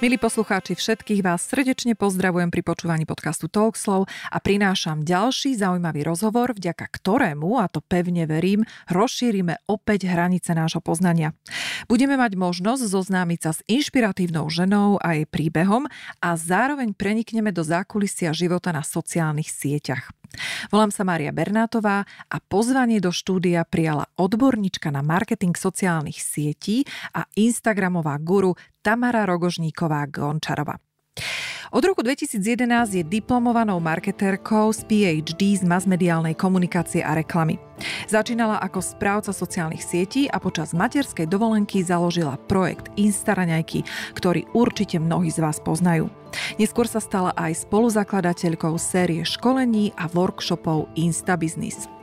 Milí poslucháči, všetkých vás srdečne pozdravujem pri počúvaní podcastu Talkslow a prinášam ďalší zaujímavý rozhovor, vďaka ktorému, a to pevne verím, rozšírime opäť hranice nášho poznania. Budeme mať možnosť zoznámiť sa s inšpiratívnou ženou a jej príbehom a zároveň prenikneme do zákulisia života na sociálnych sieťach. Volám sa Mária Bernátová a pozvanie do štúdia prijala odborníčka na marketing sociálnych sietí a Instagramová guru Tamara Rogožníková Gončarova. Od roku 2011 je diplomovanou marketérkou z PhD z masmediálnej komunikácie a reklamy. Začínala ako správca sociálnych sietí a počas materskej dovolenky založila projekt Instaraňajky, ktorý určite mnohí z vás poznajú. Neskôr sa stala aj spoluzakladateľkou série školení a workshopov Instabusiness.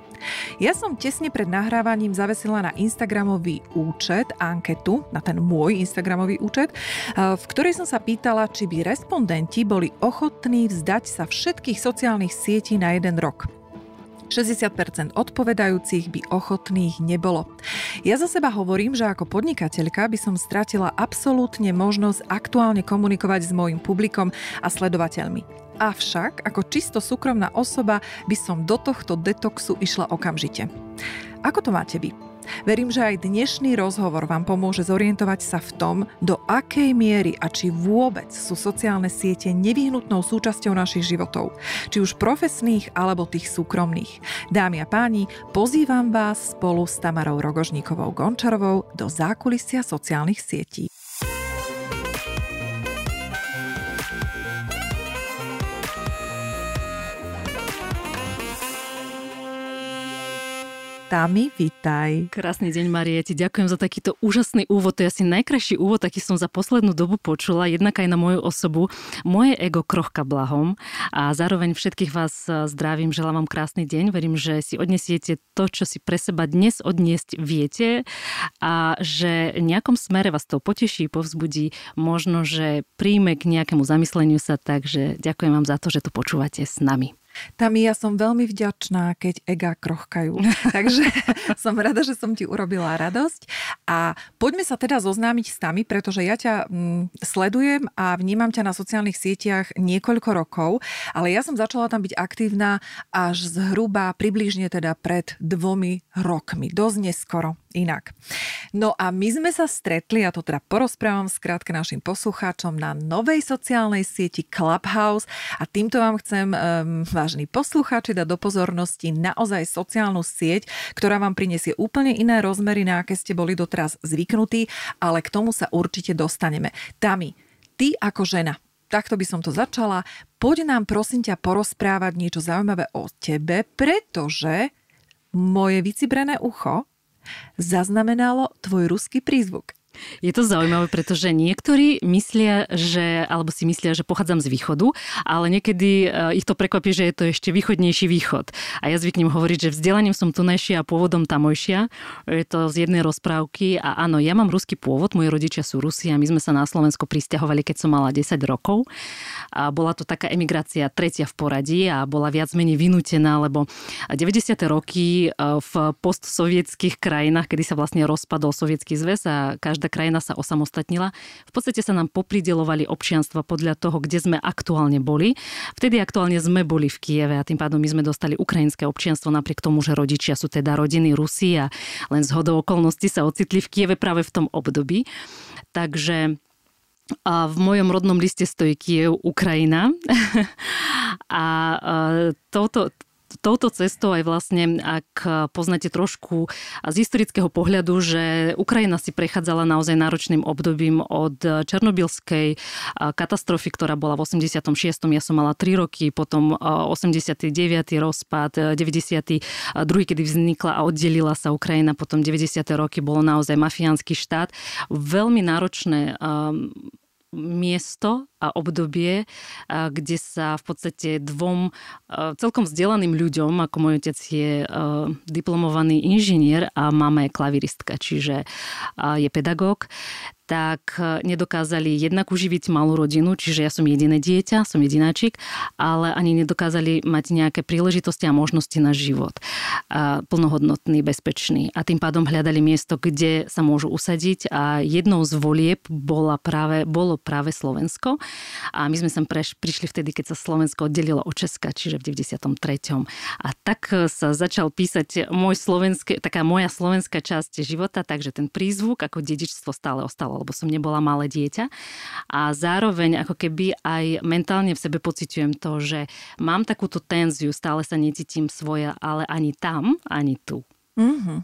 Ja som tesne pred nahrávaním zavesila na Instagramový účet anketu, na ten môj Instagramový účet, v ktorej som sa pýtala, či by respondenti boli ochotní vzdať sa všetkých sociálnych sietí na jeden rok. 60% odpovedajúcich by ochotných nebolo. Ja za seba hovorím, že ako podnikateľka by som stratila absolútne možnosť aktuálne komunikovať s môjim publikom a sledovateľmi. Avšak ako čisto súkromná osoba by som do tohto detoxu išla okamžite. Ako to máte vy? Verím, že aj dnešný rozhovor vám pomôže zorientovať sa v tom, do akej miery a či vôbec sú sociálne siete nevyhnutnou súčasťou našich životov, či už profesných alebo tých súkromných. Dámy a páni, pozývam vás spolu s Tamarou Rogožníkovou Gončarovou do zákulisia sociálnych sietí. Tami, vitaj. Krásny deň, Marie. Ti ďakujem za takýto úžasný úvod. To je asi najkrajší úvod, aký som za poslednú dobu počula, jednak aj na moju osobu. Moje ego krochka blahom a zároveň všetkých vás e, zdravím, želám vám krásny deň. Verím, že si odnesiete to, čo si pre seba dnes odniesť viete a že nejakom smere vás to poteší, povzbudí, možno, že príjme k nejakému zamysleniu sa, takže ďakujem vám za to, že tu počúvate s nami. Tami, ja som veľmi vďačná, keď ega krochkajú. Takže som rada, že som ti urobila radosť. A poďme sa teda zoznámiť s Tami, pretože ja ťa mm, sledujem a vnímam ťa na sociálnych sieťach niekoľko rokov, ale ja som začala tam byť aktívna až zhruba približne teda pred dvomi rokmi. Dosť neskoro inak. No a my sme sa stretli, a to teda porozprávam skrátka našim poslucháčom, na novej sociálnej sieti Clubhouse a týmto vám chcem, um, vážni poslucháči, dať do pozornosti naozaj sociálnu sieť, ktorá vám prinesie úplne iné rozmery, na aké ste boli doteraz zvyknutí, ale k tomu sa určite dostaneme. Tami, ty ako žena, takto by som to začala. Poď nám prosím ťa porozprávať niečo zaujímavé o tebe, pretože moje vycibrené ucho zaznamenalo tvoj ruský prízvuk. Je to zaujímavé, pretože niektorí myslia, že, alebo si myslia, že pochádzam z východu, ale niekedy eh, ich to prekvapí, že je to ešte východnejší východ. A ja zvyknem hovoriť, že vzdelaním som tunajšia a pôvodom tamojšia. Je to z jednej rozprávky a áno, ja mám ruský pôvod, moji rodičia sú Rusi a my sme sa na Slovensko pristahovali, keď som mala 10 rokov. A bola to taká emigrácia tretia v poradí a bola viac menej vynútená, lebo 90. roky eh, v postsovietských krajinách, kedy sa vlastne rozpadol sovietský zväz a každá tá krajina sa osamostatnila. V podstate sa nám popridelovali občianstva podľa toho, kde sme aktuálne boli. Vtedy aktuálne sme boli v Kieve a tým pádom my sme dostali ukrajinské občianstvo napriek tomu, že rodičia sú teda rodiny Rusy a len z hodou okolností sa ocitli v Kieve práve v tom období. Takže a v mojom rodnom liste stojí Kiev, Ukrajina. a touto, touto cestou aj vlastne, ak poznáte trošku z historického pohľadu, že Ukrajina si prechádzala naozaj náročným obdobím od černobylskej katastrofy, ktorá bola v 86. Ja som mala 3 roky, potom 89. rozpad, 92. kedy vznikla a oddelila sa Ukrajina, potom 90. roky bolo naozaj mafiánsky štát. Veľmi náročné miesto a obdobie, kde sa v podstate dvom celkom vzdelaným ľuďom, ako môj otec je diplomovaný inžinier a mama je klaviristka, čiže je pedagóg, tak e, nedokázali jednak uživiť malú rodinu, čiže ja som jediné dieťa, som jedináčik, ale ani nedokázali mať nejaké príležitosti a možnosti na život. A plnohodnotný, bezpečný. A tým pádom hľadali miesto, kde sa môžu usadiť a jednou z volieb bola práve, bolo práve Slovensko. A my sme sem preš, prišli vtedy, keď sa Slovensko oddelilo od Česka, čiže v 93. A tak e, sa začal písať môj slovenské, taká moja slovenská časť života, takže ten prízvuk ako dedičstvo stále ostalo lebo som nebola malé dieťa. A zároveň ako keby aj mentálne v sebe pociťujem to, že mám takúto tenziu, stále sa necítim svoja, ale ani tam, ani tu. Mm-hmm.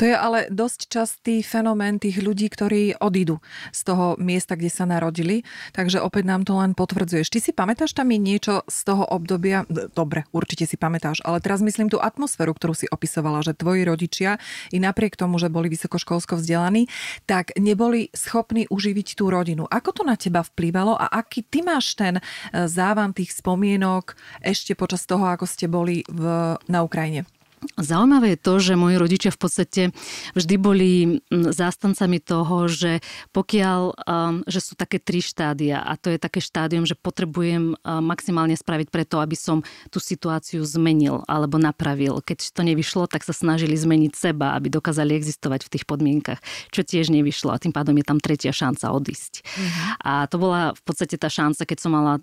To je ale dosť častý fenomén tých ľudí, ktorí odídu z toho miesta, kde sa narodili. Takže opäť nám to len potvrdzuješ. Ty si pamätáš tam niečo z toho obdobia? Dobre, určite si pamätáš, ale teraz myslím tú atmosféru, ktorú si opisovala, že tvoji rodičia i napriek tomu, že boli vysokoškolsko vzdelaní, tak neboli schopní uživiť tú rodinu. Ako to na teba vplývalo a aký ty máš ten e, závan tých spomienok ešte počas toho, ako ste boli v, na Ukrajine? Zaujímavé je to, že moji rodičia v podstate vždy boli zástancami toho, že pokiaľ, um, že sú také tri štádia a to je také štádium, že potrebujem uh, maximálne spraviť preto, aby som tú situáciu zmenil alebo napravil. Keď to nevyšlo, tak sa snažili zmeniť seba, aby dokázali existovať v tých podmienkach, čo tiež nevyšlo a tým pádom je tam tretia šanca odísť. Mm-hmm. A to bola v podstate tá šanca, keď som mala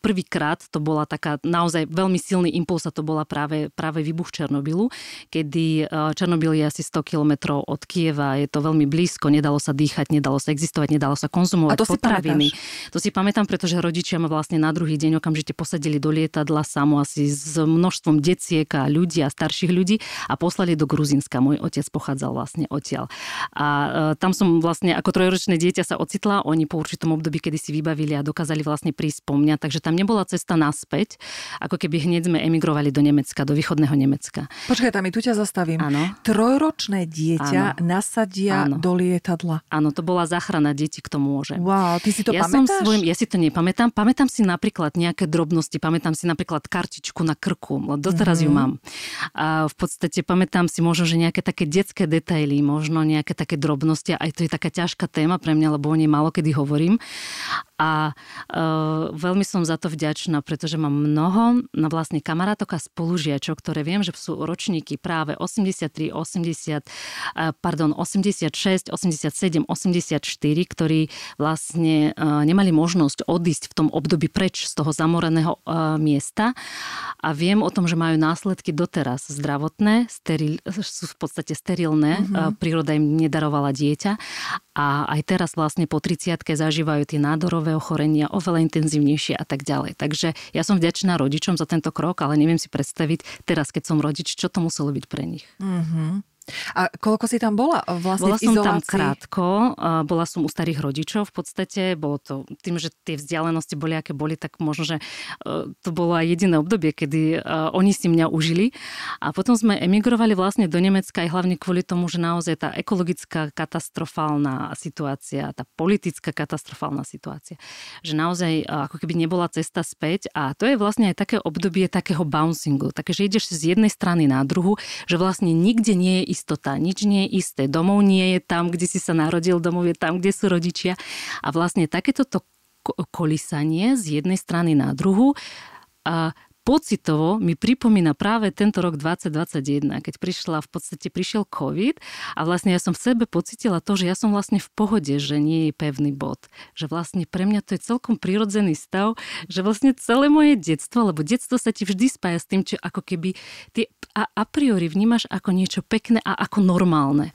prvýkrát, to bola taká naozaj veľmi silný impuls a to bola práve, práve výbuch Černobylu, kedy e, Černobyl je asi 100 kilometrov od Kieva, je to veľmi blízko, nedalo sa dýchať, nedalo sa existovať, nedalo sa konzumovať A to potraviny. Si to si pamätám, pretože rodičia ma vlastne na druhý deň okamžite posadili do lietadla samo asi s množstvom deciek a ľudí a starších ľudí a poslali do Gruzinska. Môj otec pochádzal vlastne odtiaľ. A e, tam som vlastne ako trojročné dieťa sa ocitla, oni po určitom období, kedy si vybavili a dokázali vlastne prísť po mňa, takže tam nebola cesta naspäť, ako keby hneď sme emigrovali do Nemecka, do východného Nemecka. Slovenska. Počkaj, tam tu ťa zastavím. Áno. Trojročné dieťa ano. nasadia ano. do lietadla. Áno, to bola záchrana detí, k tomu môže. Wow, ty si to ja pamätáš? Som svojim, ja si to nepamätám. Pamätám si napríklad nejaké drobnosti. Pamätám si napríklad kartičku na krku. Doteraz mm-hmm. ju mhm. mám. A v podstate pamätám si možno, že nejaké také detské detaily, možno nejaké také drobnosti. Aj to je taká ťažká téma pre mňa, lebo o nej málo kedy hovorím. A uh, veľmi som za to vďačná, pretože mám mnoho na vlastne kamarátok a spolužiačov, ktoré viem, že sú ročníky práve 83, 80, pardon, 86, 87, 84, ktorí vlastne nemali možnosť odísť v tom období preč z toho zamoreného miesta a viem o tom, že majú následky doteraz zdravotné, steril, sú v podstate sterilné, mm-hmm. príroda im nedarovala dieťa a aj teraz vlastne po 30 zažívajú tie nádorové ochorenia oveľa intenzívnejšie a tak ďalej. Takže ja som vďačná rodičom za tento krok, ale neviem si predstaviť teraz, keď som rodič, čo to muselo byť pre nich. Mm-hmm. A koľko si tam bola vlastne Bola som tam krátko, bola som u starých rodičov v podstate, bolo to tým, že tie vzdialenosti boli aké boli, tak možno, že e, to bolo aj jediné obdobie, kedy e, oni si mňa užili. A potom sme emigrovali vlastne do Nemecka aj hlavne kvôli tomu, že naozaj tá ekologická katastrofálna situácia, tá politická katastrofálna situácia, že naozaj ako keby nebola cesta späť. A to je vlastne aj také obdobie takého bouncingu, také, že ideš z jednej strany na druhu, že vlastne nikde nie je istota, nič nie je isté. Domov nie je tam, kde si sa narodil, domov je tam, kde sú rodičia. A vlastne takéto to kolisanie z jednej strany na druhu a pocitovo mi pripomína práve tento rok 2021, keď prišla, v podstate prišiel COVID a vlastne ja som v sebe pocitila to, že ja som vlastne v pohode, že nie je pevný bod. Že vlastne pre mňa to je celkom prirodzený stav, že vlastne celé moje detstvo, lebo detstvo sa ti vždy spája s tým, čo ako keby ty a, priori vnímaš ako niečo pekné a ako normálne.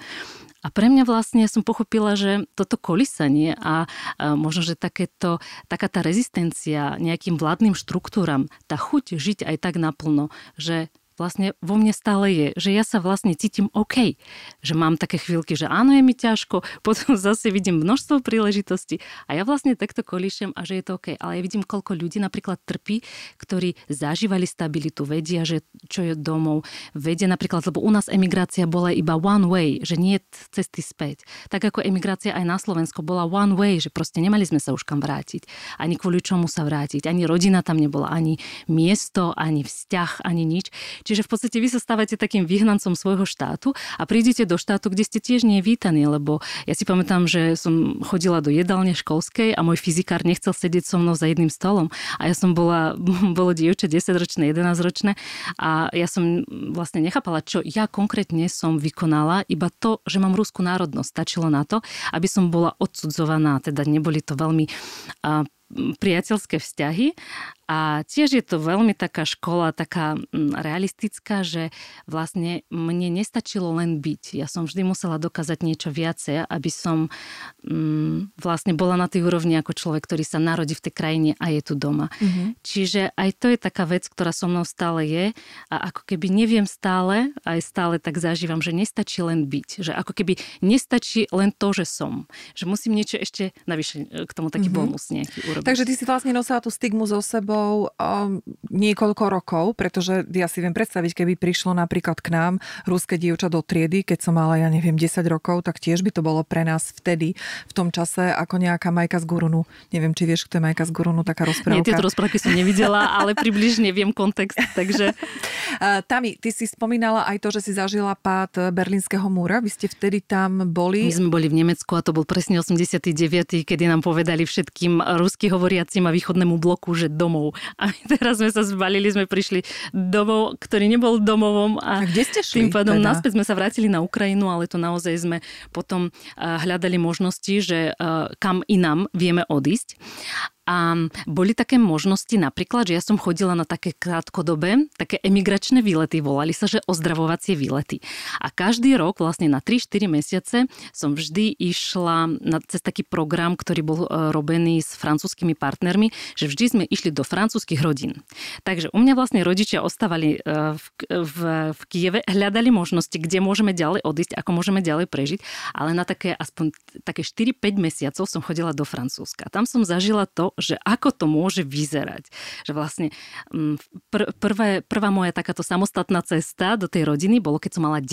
A pre mňa vlastne som pochopila, že toto kolisanie a, a možno, že takéto, taká tá rezistencia nejakým vládnym štruktúram, tá chuť žiť aj tak naplno, že vlastne vo mne stále je, že ja sa vlastne cítim OK. Že mám také chvíľky, že áno, je mi ťažko, potom zase vidím množstvo príležitostí a ja vlastne takto kolíšem a že je to OK. Ale ja vidím, koľko ľudí napríklad trpí, ktorí zažívali stabilitu, vedia, že čo je domov, vedia napríklad, lebo u nás emigrácia bola iba one way, že nie cesty späť. Tak ako emigrácia aj na Slovensko bola one way, že proste nemali sme sa už kam vrátiť. Ani kvôli čomu sa vrátiť. Ani rodina tam nebola, ani miesto, ani vzťah, ani nič. Čiže v podstate vy sa stávate takým vyhnancom svojho štátu a prídete do štátu, kde ste tiež nie vítaní, lebo ja si pamätám, že som chodila do jedálne školskej a môj fyzikár nechcel sedieť so mnou za jedným stolom. A ja som bola, bolo dievča 10-ročné, 11-ročné a ja som vlastne nechápala, čo ja konkrétne som vykonala, iba to, že mám rúskú národnosť, stačilo na to, aby som bola odsudzovaná, teda neboli to veľmi priateľské vzťahy a tiež je to veľmi taká škola, taká mm, realistická, že vlastne mne nestačilo len byť. Ja som vždy musela dokázať niečo viacej, aby som mm, vlastne bola na tej úrovni ako človek, ktorý sa narodí v tej krajine a je tu doma. Mm-hmm. Čiže aj to je taká vec, ktorá so mnou stále je a ako keby neviem stále, aj stále tak zažívam, že nestačí len byť. Že ako keby nestačí len to, že som. Že musím niečo ešte navyše e, k tomu taký mm-hmm. bonus nejaký urobiť. Takže ty si vlastne nosila tú stigmu so sebou sebou um, niekoľko rokov, pretože ja si viem predstaviť, keby prišlo napríklad k nám ruské dievča do triedy, keď som mala, ja neviem, 10 rokov, tak tiež by to bolo pre nás vtedy, v tom čase, ako nejaká Majka z Gurunu. Neviem, či vieš, kto je Majka z Gurunu, taká rozprávka. Nie, tieto rozprávky som nevidela, ale približne viem kontext, takže... Tami, ty si spomínala aj to, že si zažila pád Berlínskeho múra. Vy ste vtedy tam boli? My sme boli v Nemecku a to bol presne 89., kedy nám povedali všetkým rusky hovoriacim a východnému bloku, že domov a my teraz sme sa zbalili, sme prišli domov, ktorý nebol domovom a, a kde ste šli? Tým pádom teda? naspäť sme sa vrátili na Ukrajinu, ale to naozaj sme potom hľadali možnosti, že kam inám vieme odísť. A boli také možnosti napríklad, že ja som chodila na také krátkodobé, také emigračné výlety, volali sa, že ozdravovacie výlety. A každý rok, vlastne na 3-4 mesiace, som vždy išla na, cez taký program, ktorý bol e, robený s francúzskými partnermi, že vždy sme išli do francúzskych rodín. Takže u mňa vlastne rodičia ostávali e, v, v, v Kieve, hľadali možnosti, kde môžeme ďalej odísť, ako môžeme ďalej prežiť, ale na také aspoň také 4-5 mesiacov som chodila do Francúzska. Tam som zažila to, že ako to môže vyzerať. Že vlastne mm, pr- prvé, prvá moja takáto samostatná cesta do tej rodiny bolo, keď som mala 9.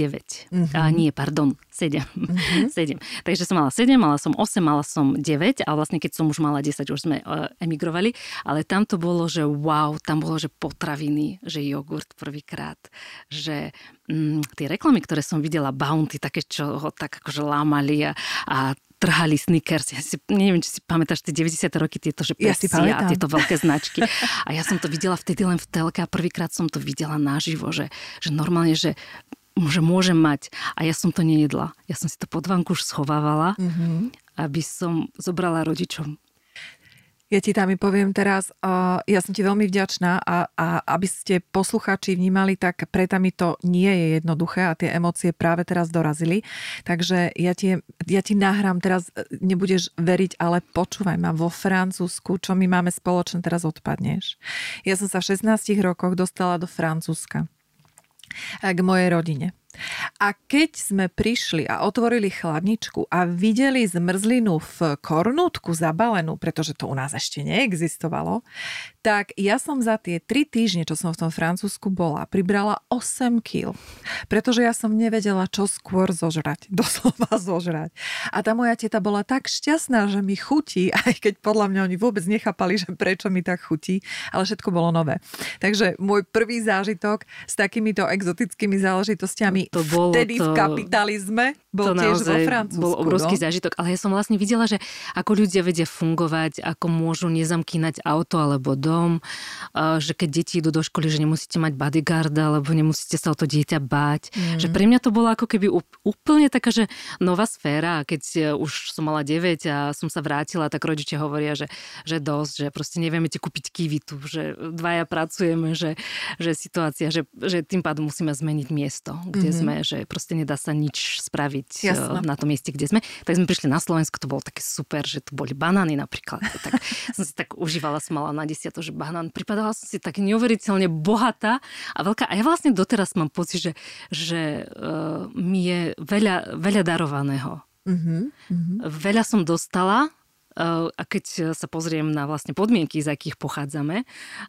Mm-hmm. A nie, pardon, 7. Mm-hmm. 7. Takže som mala 7, mala som 8, mala som 9 a vlastne keď som už mala 10, už sme uh, emigrovali. Ale tam to bolo, že wow, tam bolo, že potraviny, že jogurt prvýkrát, že mm, tie reklamy, ktoré som videla, Bounty, také, čo ho tak akože lámali a, a trhali Snickers. Ja si, neviem, či si pamätáš tie 90. roky, tieto, že ja si a tieto veľké značky. A ja som to videla vtedy len v telke a prvýkrát som to videla naživo, že, že normálne, že že môžem mať. A ja som to nejedla. Ja som si to pod vanku už schovávala, mm-hmm. aby som zobrala rodičom ja ti tam poviem teraz, uh, ja som ti veľmi vďačná a, a aby ste posluchači vnímali, tak pre mi to nie je jednoduché a tie emócie práve teraz dorazili. Takže ja ti, ja ti nahrám teraz, nebudeš veriť, ale počúvaj ma vo Francúzsku, čo my máme spoločné, teraz odpadneš. Ja som sa v 16 rokoch dostala do Francúzska k mojej rodine. A keď sme prišli a otvorili chladničku a videli zmrzlinu v kornútku zabalenú, pretože to u nás ešte neexistovalo, tak ja som za tie 3 týždne, čo som v tom Francúzsku bola, pribrala 8 kg. Pretože ja som nevedela, čo skôr zožrať. Doslova zožrať. A tá moja teta bola tak šťastná, že mi chutí, aj keď podľa mňa oni vôbec nechápali, že prečo mi tak chutí, ale všetko bolo nové. Takže môj prvý zážitok s takýmito exotickými záležitostiami to bolo vtedy to, v kapitalizme bol to tiež vo Francúzsku. bol obrovský no? zážitok, ale ja som vlastne videla, že ako ľudia vedia fungovať, ako môžu nezamkínať auto alebo dom, že keď deti idú do školy, že nemusíte mať bodyguarda, alebo nemusíte sa o to dieťa báť. Mm. Že pre mňa to bolo ako keby úplne taká, že nová sféra. Keď e, už som mala 9 a som sa vrátila, tak rodičia hovoria, že, že dosť, že proste nevieme ti kúpiť kiwi tu, že dvaja pracujeme, že, že situácia, že, že tým pádom musíme zmeniť miesto, kde mm-hmm. Sme, že proste nedá sa nič spraviť e, Jasne. na tom mieste, kde sme. Tak sme prišli na Slovensku, to bolo také super, že tu boli banány napríklad. Tak som si tak užívala, som mala na desiato, že banán. Pripadala som si tak neuveriteľne bohatá a veľká. A ja vlastne doteraz mám pocit, že, že uh, mi je veľa, veľa darovaného. Mm-hmm. Veľa som dostala a keď sa pozriem na vlastne podmienky, z akých pochádzame,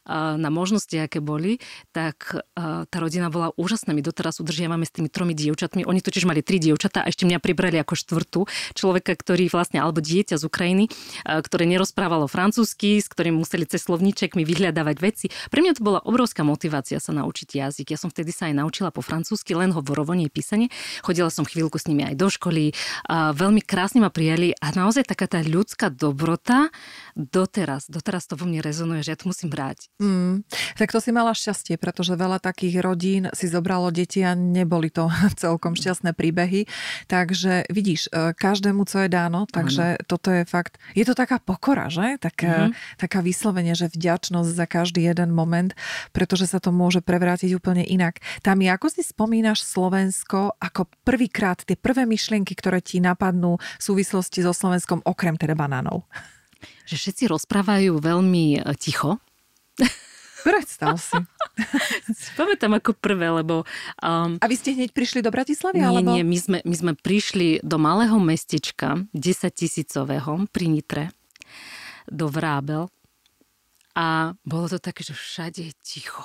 na možnosti, aké boli, tak tá rodina bola úžasná. My doteraz udržiavame s tými tromi dievčatmi. Oni totiž mali tri dievčatá a ešte mňa pribrali ako štvrtú človeka, ktorý vlastne, alebo dieťa z Ukrajiny, ktoré nerozprávalo francúzsky, s ktorým museli cez slovníček mi vyhľadávať veci. Pre mňa to bola obrovská motivácia sa naučiť jazyk. Ja som vtedy sa aj naučila po francúzsky, len hovorovo, nie písanie. Chodila som chvíľku s nimi aj do školy. Veľmi krásne ma prijali a naozaj taká tá ľudská dobrota doteraz, doteraz to vo mne rezonuje, že ja to musím brať. Mm, tak to si mala šťastie, pretože veľa takých rodín si zobralo deti a neboli to celkom šťastné príbehy. Takže vidíš, e, každému co je dáno, takže ano. toto je fakt, je to taká pokora, že? Tak, mm-hmm. Taká vyslovene, že vďačnosť za každý jeden moment, pretože sa to môže prevrátiť úplne inak. Tam ako si spomínaš Slovensko ako prvýkrát tie prvé myšlienky, ktoré ti napadnú v súvislosti so Slovenskom, okrem teda banánov? Že všetci rozprávajú veľmi e, ticho. Predstav si. Pamätám ako prvé, lebo... Um, a vy ste hneď prišli do Bratislavy? Nie, alebo? nie, my sme, my sme prišli do malého mestečka, 10 tisícového pri Nitre, do Vrábel. A bolo to také, že všade je ticho.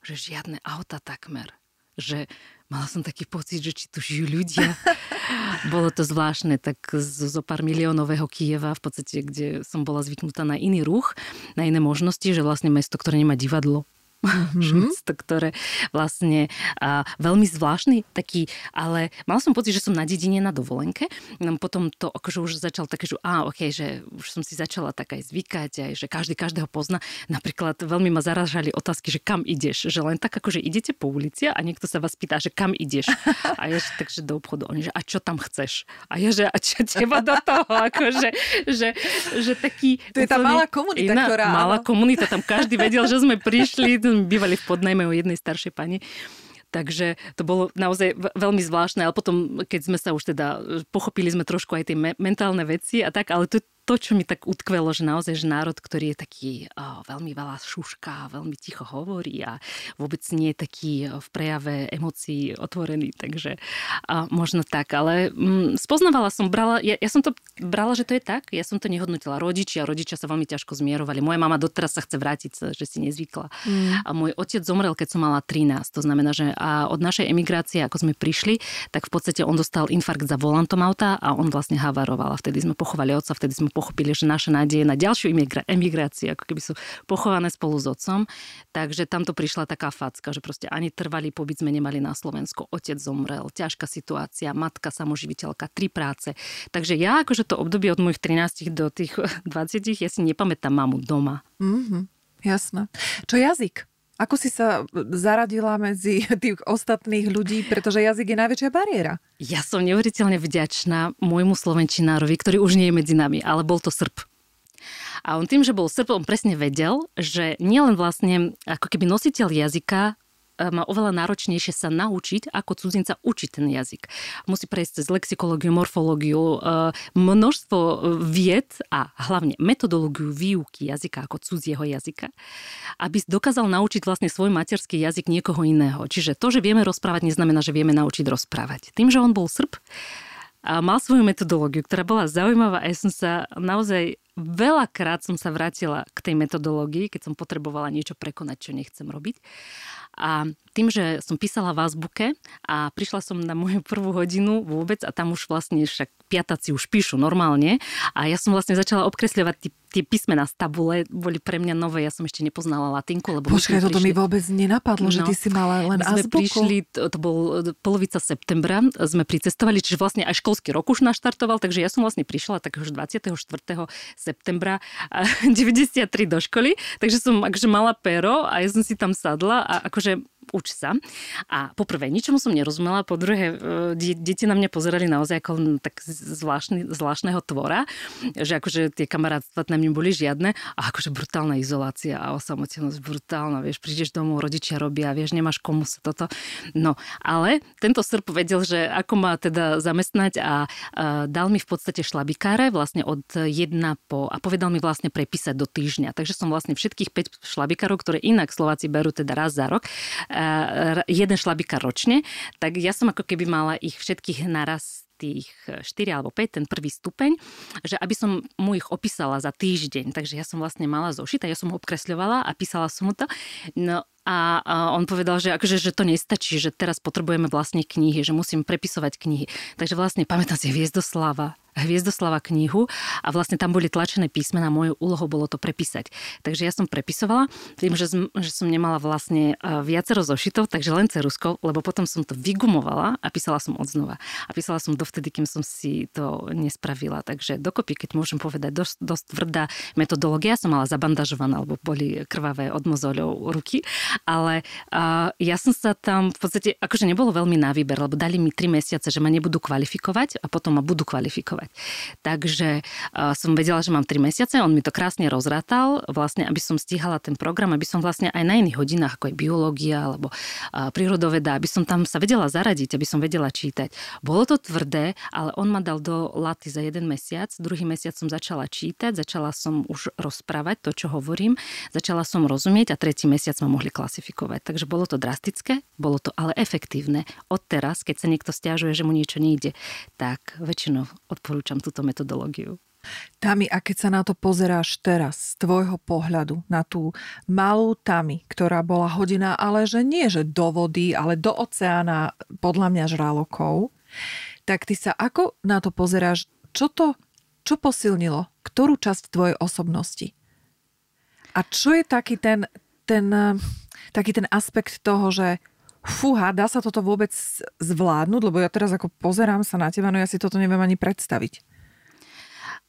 Že žiadne auta takmer. Že mala som taký pocit, že či tu žijú ľudia. Bolo to zvláštne, tak zo, zo pár miliónového Kieva, v podstate, kde som bola zvyknutá na iný ruch, na iné možnosti, že vlastne mesto, ktoré nemá divadlo, mm-hmm. mesto, ktoré vlastne a, veľmi zvláštny, taký, ale mal som pocit, že som na dedine na dovolenke. No, potom to akože už začal také, že á, ok, že už som si začala tak aj zvykať, aj, že každý každého pozná. Napríklad veľmi ma zaražali otázky, že kam ideš, že len tak akože idete po ulici a niekto sa vás pýta, že kam ideš. A ja že takže do obchodu. Oni, že a čo tam chceš? A ja, že a čo teba do toho? Akože, že, že taký... To je tá malá komunita, iná, ktorá... Malá komunita, tam každý vedel, že sme prišli, bývali v podnajme u jednej staršej pani. Takže to bolo naozaj veľmi zvláštne, ale potom, keď sme sa už teda, pochopili sme trošku aj tie me- mentálne veci a tak, ale to, to, čo mi tak utkvelo, že naozaj, že národ, ktorý je taký oh, veľmi veľa šušká, veľmi ticho hovorí a vôbec nie je taký v prejave emócií otvorený, takže uh, možno tak, ale um, spoznávala som, brala, ja, ja som to brala, že to je tak, ja som to nehodnotila. Rodičia, rodičia sa veľmi ťažko zmierovali. Moja mama doteraz sa chce vrátiť, že si nezvykla. Mm. A môj otec zomrel, keď som mala 13, to znamená, že a od našej emigrácie, ako sme prišli, tak v podstate on dostal infarkt za volantom auta a on vlastne havaroval. A vtedy sme pochovali otca, vtedy sme pochopili, že naše nádeje na ďalšiu emigráciu, ako keby sú pochované spolu s otcom. Takže tamto prišla taká facka, že proste ani trvalý pobyt sme nemali na Slovensku. Otec zomrel, ťažká situácia, matka samoživiteľka, tri práce. Takže ja akože to obdobie od mojich 13 do tých 20, ja si nepamätám mamu doma. Mm-hmm, jasné. Čo jazyk? Ako si sa zaradila medzi tých ostatných ľudí, pretože jazyk je najväčšia bariéra? Ja som neuveriteľne vďačná môjmu slovenčinárovi, ktorý už nie je medzi nami, ale bol to Srb. A on tým, že bol Srb, on presne vedel, že nielen vlastne ako keby nositeľ jazyka E, má oveľa náročnejšie sa naučiť, ako cudzinca učiť ten jazyk. Musí prejsť cez lexikológiu, morfológiu, e, množstvo vied a hlavne metodológiu výuky jazyka ako cudzieho jazyka, aby dokázal naučiť vlastne svoj materský jazyk niekoho iného. Čiže to, že vieme rozprávať, neznamená, že vieme naučiť rozprávať. Tým, že on bol Srb, a mal svoju metodológiu, ktorá bola zaujímavá a ja som sa naozaj veľakrát som sa vrátila k tej metodológii, keď som potrebovala niečo prekonať, čo nechcem robiť. A tým, že som písala v azbuke a prišla som na moju prvú hodinu vôbec a tam už vlastne však piataci už píšu normálne a ja som vlastne začala obkresľovať tie, písmená z tabule, boli pre mňa nové, ja som ešte nepoznala latinku. Lebo Počkaj, toto mi vôbec nenapadlo, no, že ty si mala len my sme azbuku. prišli, to, to bol e, polovica septembra, sme pricestovali, čiže vlastne aj školský rok už naštartoval, takže ja som vlastne prišla tak už 24. septembra 93 do školy, takže som akože mala pero a ja som si tam sadla a akože uč sa. A poprvé, ničomu som nerozumela, po druhé, e, deti na mňa pozerali naozaj ako tak zvláštny, zvláštneho tvora, že akože tie kamarátstva na mňa boli žiadne a akože brutálna izolácia a osamotenosť brutálna, vieš, prídeš domov, rodičia robia, vieš, nemáš komu sa toto. No, ale tento Srb vedel, že ako ma teda zamestnať a, a dal mi v podstate šlabikáre vlastne od jedna po a povedal mi vlastne prepísať do týždňa. Takže som vlastne všetkých 5 šlabikárov, ktoré inak Slováci berú teda raz za rok, jeden šlabika ročne, tak ja som ako keby mala ich všetkých naraz tých 4 alebo 5, ten prvý stupeň, že aby som mu ich opísala za týždeň. Takže ja som vlastne mala zošita, ja som ho obkresľovala a písala som mu to. No a, on povedal, že, akože, že to nestačí, že teraz potrebujeme vlastne knihy, že musím prepisovať knihy. Takže vlastne pamätám si Hviezdoslava, Hviezdoslava knihu a vlastne tam boli tlačené písmená, mojou úlohou bolo to prepísať. Takže ja som prepisovala, tým, že som, že som nemala vlastne e, viacero zošitov, takže len cerusko, lebo potom som to vygumovala a písala som odznova. A písala som dovtedy, kým som si to nespravila. Takže dokopy, keď môžem povedať, dosť, dosť tvrdá metodológia, som mala zabandažovaná, alebo boli krvavé od mozoľov ruky, ale uh, ja som sa tam v podstate, akože nebolo veľmi na výber, lebo dali mi tri mesiace, že ma nebudú kvalifikovať a potom ma budú kvalifikovať pracovať. Takže uh, som vedela, že mám 3 mesiace, on mi to krásne rozrátal, vlastne, aby som stíhala ten program, aby som vlastne aj na iných hodinách, ako je biológia alebo uh, prírodoveda, aby som tam sa vedela zaradiť, aby som vedela čítať. Bolo to tvrdé, ale on ma dal do laty za jeden mesiac, druhý mesiac som začala čítať, začala som už rozprávať to, čo hovorím, začala som rozumieť a tretí mesiac ma mohli klasifikovať. Takže bolo to drastické, bolo to ale efektívne. Od teraz, keď sa niekto stiažuje, že mu niečo nejde, tak väčšinou odporúčam odporúčam túto metodológiu. Tami, a keď sa na to pozeráš teraz z tvojho pohľadu, na tú malú Tami, ktorá bola hodina, ale že nie, že do vody, ale do oceána, podľa mňa žralokov, tak ty sa ako na to pozeráš? Čo to, čo posilnilo? Ktorú časť tvojej osobnosti? A čo je taký ten, ten, taký ten aspekt toho, že fúha, dá sa toto vôbec zvládnuť? Lebo ja teraz ako pozerám sa na teba, no ja si toto neviem ani predstaviť.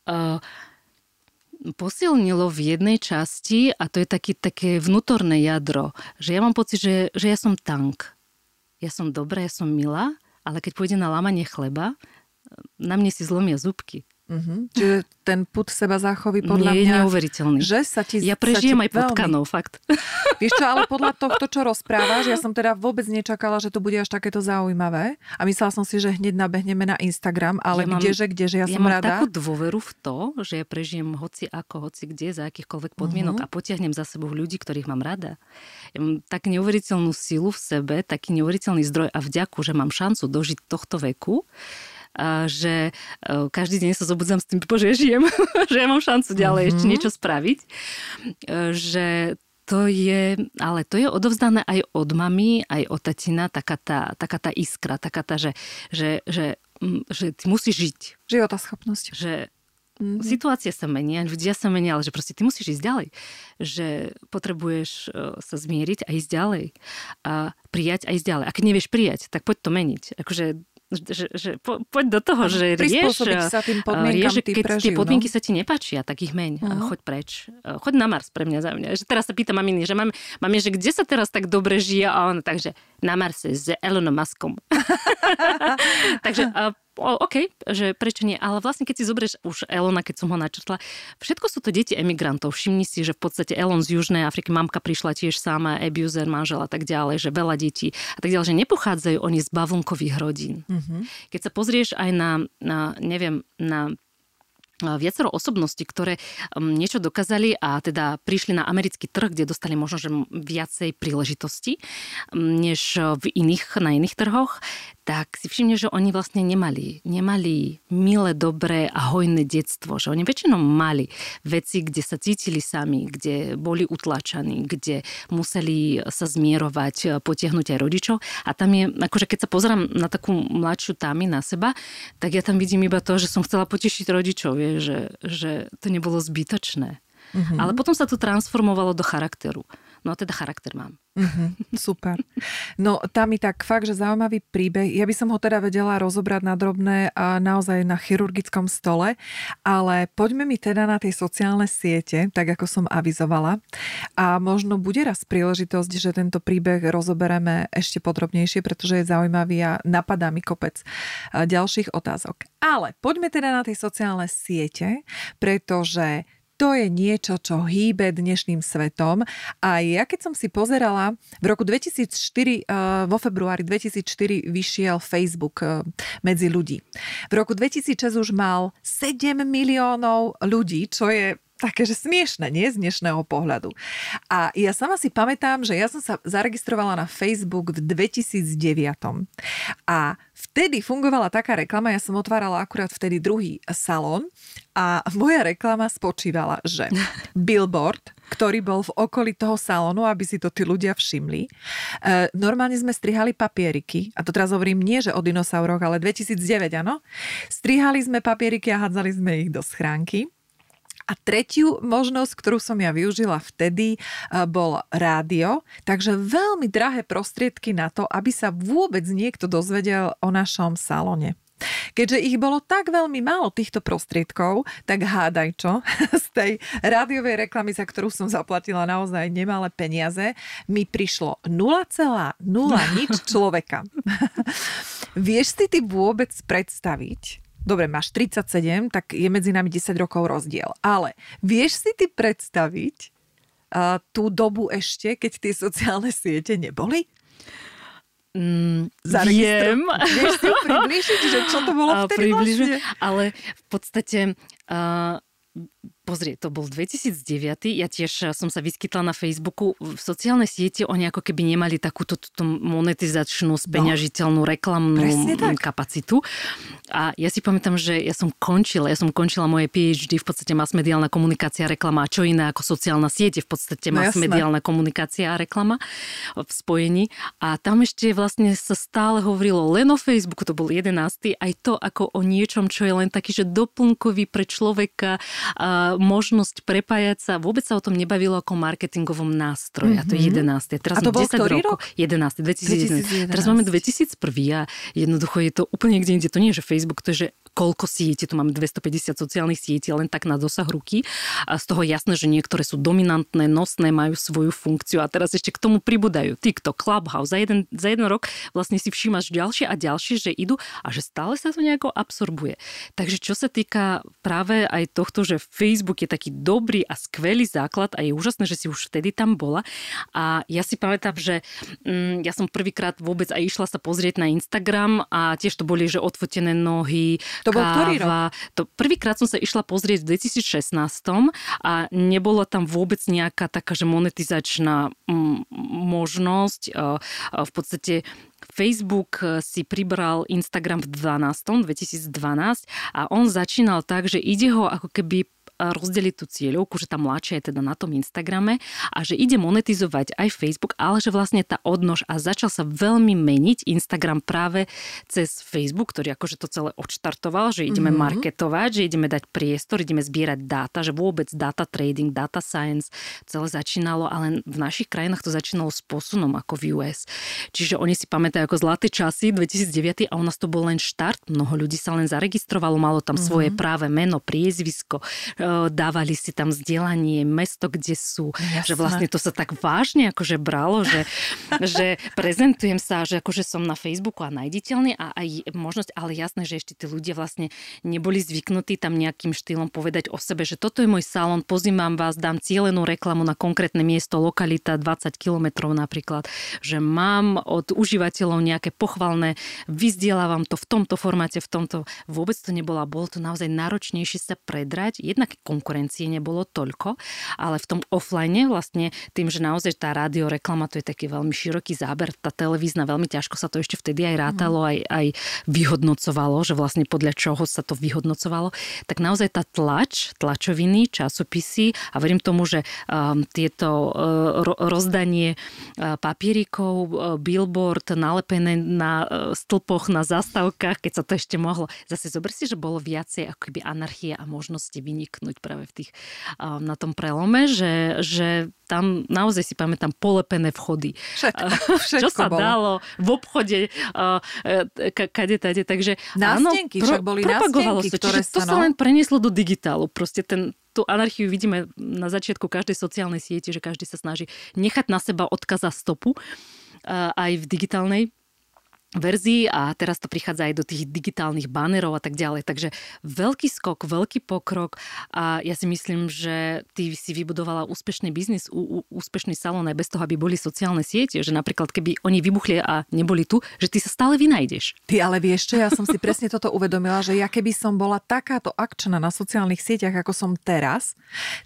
Uh, posilnilo v jednej časti a to je taký, také vnútorné jadro, že ja mám pocit, že, že ja som tank. Ja som dobrá, ja som milá, ale keď pôjde na lámanie chleba, na mne si zlomia zubky. Uh-huh. Čiže ten put seba záchovy podľa Nie, mňa... je neuveriteľný. Že sa ti, ja prežijem aj potkanou, fakt. Vieš čo, ale podľa tohto, čo rozprávaš, ja som teda vôbec nečakala, že to bude až takéto zaujímavé. A myslela som si, že hneď nabehneme na Instagram, ale ja kdeže, kdeže, ja, ja som rada. Mám takú dôveru v to, že ja prežijem hoci ako, hoci kde, za akýchkoľvek podmienok uh-huh. a potiahnem za sebou ľudí, ktorých mám rada. Ja mám tak neuveriteľnú silu v sebe, taký neuveriteľný zdroj a vďaku, že mám šancu dožiť tohto veku že e, každý deň sa zobudzam s tým, že žijem, že ja mám šancu ďalej mm-hmm. ešte mhm. niečo spraviť. E, že to je, ale to je odovzdané aj od mamy, aj od tatina, taká tá, taká tá iskra, taká tá, že, že, že, že ty musíš žiť. Života schopnosť. Že mm-hmm. situácie sa menia, ľudia sa menia, ale že proste ty musíš ísť ďalej. Že potrebuješ e, sa zmieriť a ísť ďalej. A prijať a ísť ďalej. A keď nevieš prijať, tak poď to meniť. Akože že, že po, poď do toho, že rieš, sa tým rieš keď prežijú, tie podmienky no? sa ti nepáčia, tak ich meň. Uh-huh. Choď preč. Choď na Mars pre mňa za mňa. Že teraz sa pýta maminy, že mám, mám že kde sa teraz tak dobre žije a on takže na Marse s Elonom Muskom. takže o, OK, že prečo nie, ale vlastne keď si zoberieš už Elona, keď som ho načrtla, všetko sú to deti emigrantov. Všimni si, že v podstate Elon z Južnej Afriky, mamka prišla tiež sama, abuser, manžel a tak ďalej, že veľa detí a tak ďalej, že nepochádzajú oni z bavlnkových rodín. Mm-hmm. Keď sa pozrieš aj na, na neviem, na viacero osobností, ktoré um, niečo dokázali a teda prišli na americký trh, kde dostali možno že viacej príležitosti um, než v iných, na iných trhoch, tak si všimne, že oni vlastne nemali, nemali milé, dobré a hojné detstvo. Že oni väčšinou mali veci, kde sa cítili sami, kde boli utlačaní, kde museli sa zmierovať, potiahnuť aj rodičov. A tam je, akože keď sa pozerám na takú mladšiu támy na seba, tak ja tam vidím iba to, že som chcela potešiť rodičov, vie, že, že to nebolo zbytočné. Mm-hmm. Ale potom sa to transformovalo do charakteru. No a teda charakter mám. Mm-hmm, super. No tam mi tak fakt, že zaujímavý príbeh. Ja by som ho teda vedela rozobrať na drobné a naozaj na chirurgickom stole, ale poďme mi teda na tie sociálne siete, tak ako som avizovala. A možno bude raz príležitosť, že tento príbeh rozobereme ešte podrobnejšie, pretože je zaujímavý a napadá mi kopec ďalších otázok. Ale poďme teda na tie sociálne siete, pretože to je niečo, čo hýbe dnešným svetom. A ja keď som si pozerala, v roku 2004, eh, vo februári 2004 vyšiel Facebook eh, medzi ľudí. V roku 2006 už mal 7 miliónov ľudí, čo je také, že smiešne, nie z dnešného pohľadu. A ja sama si pamätám, že ja som sa zaregistrovala na Facebook v 2009. A vtedy fungovala taká reklama, ja som otvárala akurát vtedy druhý salón a moja reklama spočívala, že billboard, ktorý bol v okolí toho salónu, aby si to tí ľudia všimli. E, normálne sme strihali papieriky, a to teraz hovorím nie, že o dinosauroch, ale 2009, áno. Strihali sme papieriky a hádzali sme ich do schránky. A tretiu možnosť, ktorú som ja využila vtedy, e, bol rádio, takže veľmi drahé prostriedky na to, aby sa vôbec niekto dozvedel o našom salone. Keďže ich bolo tak veľmi málo týchto prostriedkov, tak hádaj čo, z tej rádiovej reklamy, za ktorú som zaplatila naozaj nemalé peniaze, mi prišlo 0,0 nič človeka. Vieš si ty vôbec predstaviť, dobre, máš 37, tak je medzi nami 10 rokov rozdiel. Ale vieš si ty predstaviť uh, tú dobu ešte, keď tie sociálne siete neboli? Mm, viem. Vieš si približiť, že čo to bolo vtedy vlastne? Ale v podstate uh, Pozrie, to bol 2009, ja tiež eh, som sa vyskytla na Facebooku. V sociálnej siete oni ako keby nemali takúto túto monetizačnú, speňažiteľnú no, reklamnú kapacitu. A ja si pamätám, že ja som končila, ja som končila moje PhD, v podstate masmediálna komunikácia a reklama a čo iné ako sociálna siete, v podstate no, masmediálna komunikácia a reklama v spojení. A tam ešte vlastne sa stále hovorilo len o Facebooku, to bol 11. aj to ako o niečom, čo je len taký, že doplnkový pre človeka, možnosť prepájať sa, vôbec sa o tom nebavilo ako marketingovom nástroji. Mm-hmm. A to je 11. Mhm. Teraz a to bol 10 ktorý rokov. rok? 11. 2011. 2011. Teraz máme 2001 a jednoducho je to úplne niekde inde. To nie je, že Facebook, to je, že koľko sietí, tu máme 250 sociálnych sietí, len tak na dosah ruky. A z toho jasné, že niektoré sú dominantné, nosné, majú svoju funkciu a teraz ešte k tomu pribúdajú TikTok, Clubhouse. Za jeden, za jeden rok vlastne si všímaš ďalšie a ďalšie, že idú a že stále sa to nejako absorbuje. Takže čo sa týka práve aj tohto, že Facebook je taký dobrý a skvelý základ a je úžasné, že si už vtedy tam bola. A ja si pamätám, že mm, ja som prvýkrát vôbec aj išla sa pozrieť na Instagram a tiež to boli, že odfotené nohy, to bol ktorý rok? To prvýkrát som sa išla pozrieť v 2016 a nebola tam vôbec nejaká taká, že monetizačná mm, možnosť. V podstate Facebook si pribral Instagram v 12. 2012 a on začínal tak, že ide ho ako keby rozdeliť tú cieľovku, že tá mladšia je teda na tom Instagrame a že ide monetizovať aj Facebook, ale že vlastne tá odnož a začal sa veľmi meniť Instagram práve cez Facebook, ktorý akože to celé odštartoval, že ideme mm-hmm. marketovať, že ideme dať priestor, ideme zbierať dáta, že vôbec data trading, data science celé začínalo, ale v našich krajinách to začínalo s posunom ako v US. Čiže oni si pamätajú ako zlaté časy 2009 a u nás to bol len štart, mnoho ľudí sa len zaregistrovalo, malo tam mm-hmm. svoje práve meno, priezvisko, dávali si tam vzdelanie, mesto, kde sú. Jasne. Že vlastne to sa tak vážne akože bralo, že, že prezentujem sa, že akože som na Facebooku a najditeľný a aj možnosť, ale jasné, že ešte tí ľudia vlastne neboli zvyknutí tam nejakým štýlom povedať o sebe, že toto je môj salón, pozývam vás, dám cielenú reklamu na konkrétne miesto, lokalita 20 kilometrov napríklad, že mám od užívateľov nejaké pochvalné, vyzdielávam to v tomto formáte, v tomto. Vôbec to nebola, bolo to naozaj náročnejšie sa predrať. Jednak konkurencie nebolo toľko, ale v tom offline vlastne tým, že naozaj tá reklama to je taký veľmi široký záber, tá televízna veľmi ťažko sa to ešte vtedy aj rátalo, mm. aj, aj vyhodnocovalo, že vlastne podľa čoho sa to vyhodnocovalo, tak naozaj tá tlač, tlačoviny, časopisy a verím tomu, že um, tieto uh, rozdanie uh, papierikov, uh, billboard nalepené na uh, stĺpoch, na zastavkách, keď sa to ešte mohlo. Zase zober si, že bolo viacej ako keby anarchie a možnosti vyniknúť dotknúť práve v tých, na tom prelome, že, že tam naozaj si pamätám polepené vchody. Všetko, všetko Čo sa bolo. dalo v obchode, e, kade, tade. Takže nástenky, áno, však boli nástenky, sa. Čiže to sa no? len prenieslo do digitálu. Proste ten, tú anarchiu vidíme na začiatku každej sociálnej siete, že každý sa snaží nechať na seba odkaza stopu aj v digitálnej verzií a teraz to prichádza aj do tých digitálnych banerov a tak ďalej. Takže veľký skok, veľký pokrok a ja si myslím, že ty si vybudovala úspešný biznis, ú, úspešný salón aj bez toho, aby boli sociálne siete, že napríklad keby oni vybuchli a neboli tu, že ty sa stále vynajdeš. Ty ale vieš čo, ja som si presne toto uvedomila, že ja keby som bola takáto akčná na sociálnych sieťach, ako som teraz,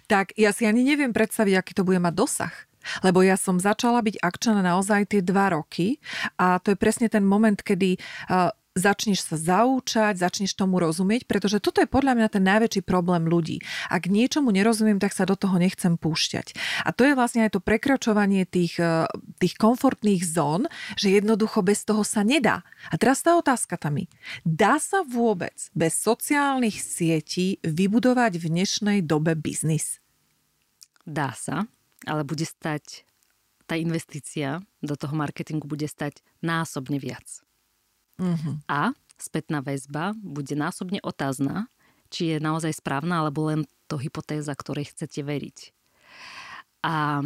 tak ja si ani neviem predstaviť, aký to bude mať dosah. Lebo ja som začala byť akčná naozaj tie dva roky a to je presne ten moment, kedy uh, začneš sa zaučať, začneš tomu rozumieť, pretože toto je podľa mňa ten najväčší problém ľudí. Ak niečomu nerozumiem, tak sa do toho nechcem púšťať. A to je vlastne aj to prekračovanie tých, tých komfortných zón, že jednoducho bez toho sa nedá. A teraz tá otázka tam Dá sa vôbec bez sociálnych sietí vybudovať v dnešnej dobe biznis? Dá sa ale bude stať, tá investícia do toho marketingu bude stať násobne viac. Uh-huh. A spätná väzba bude násobne otázna, či je naozaj správna, alebo len to hypotéza, ktorej chcete veriť. A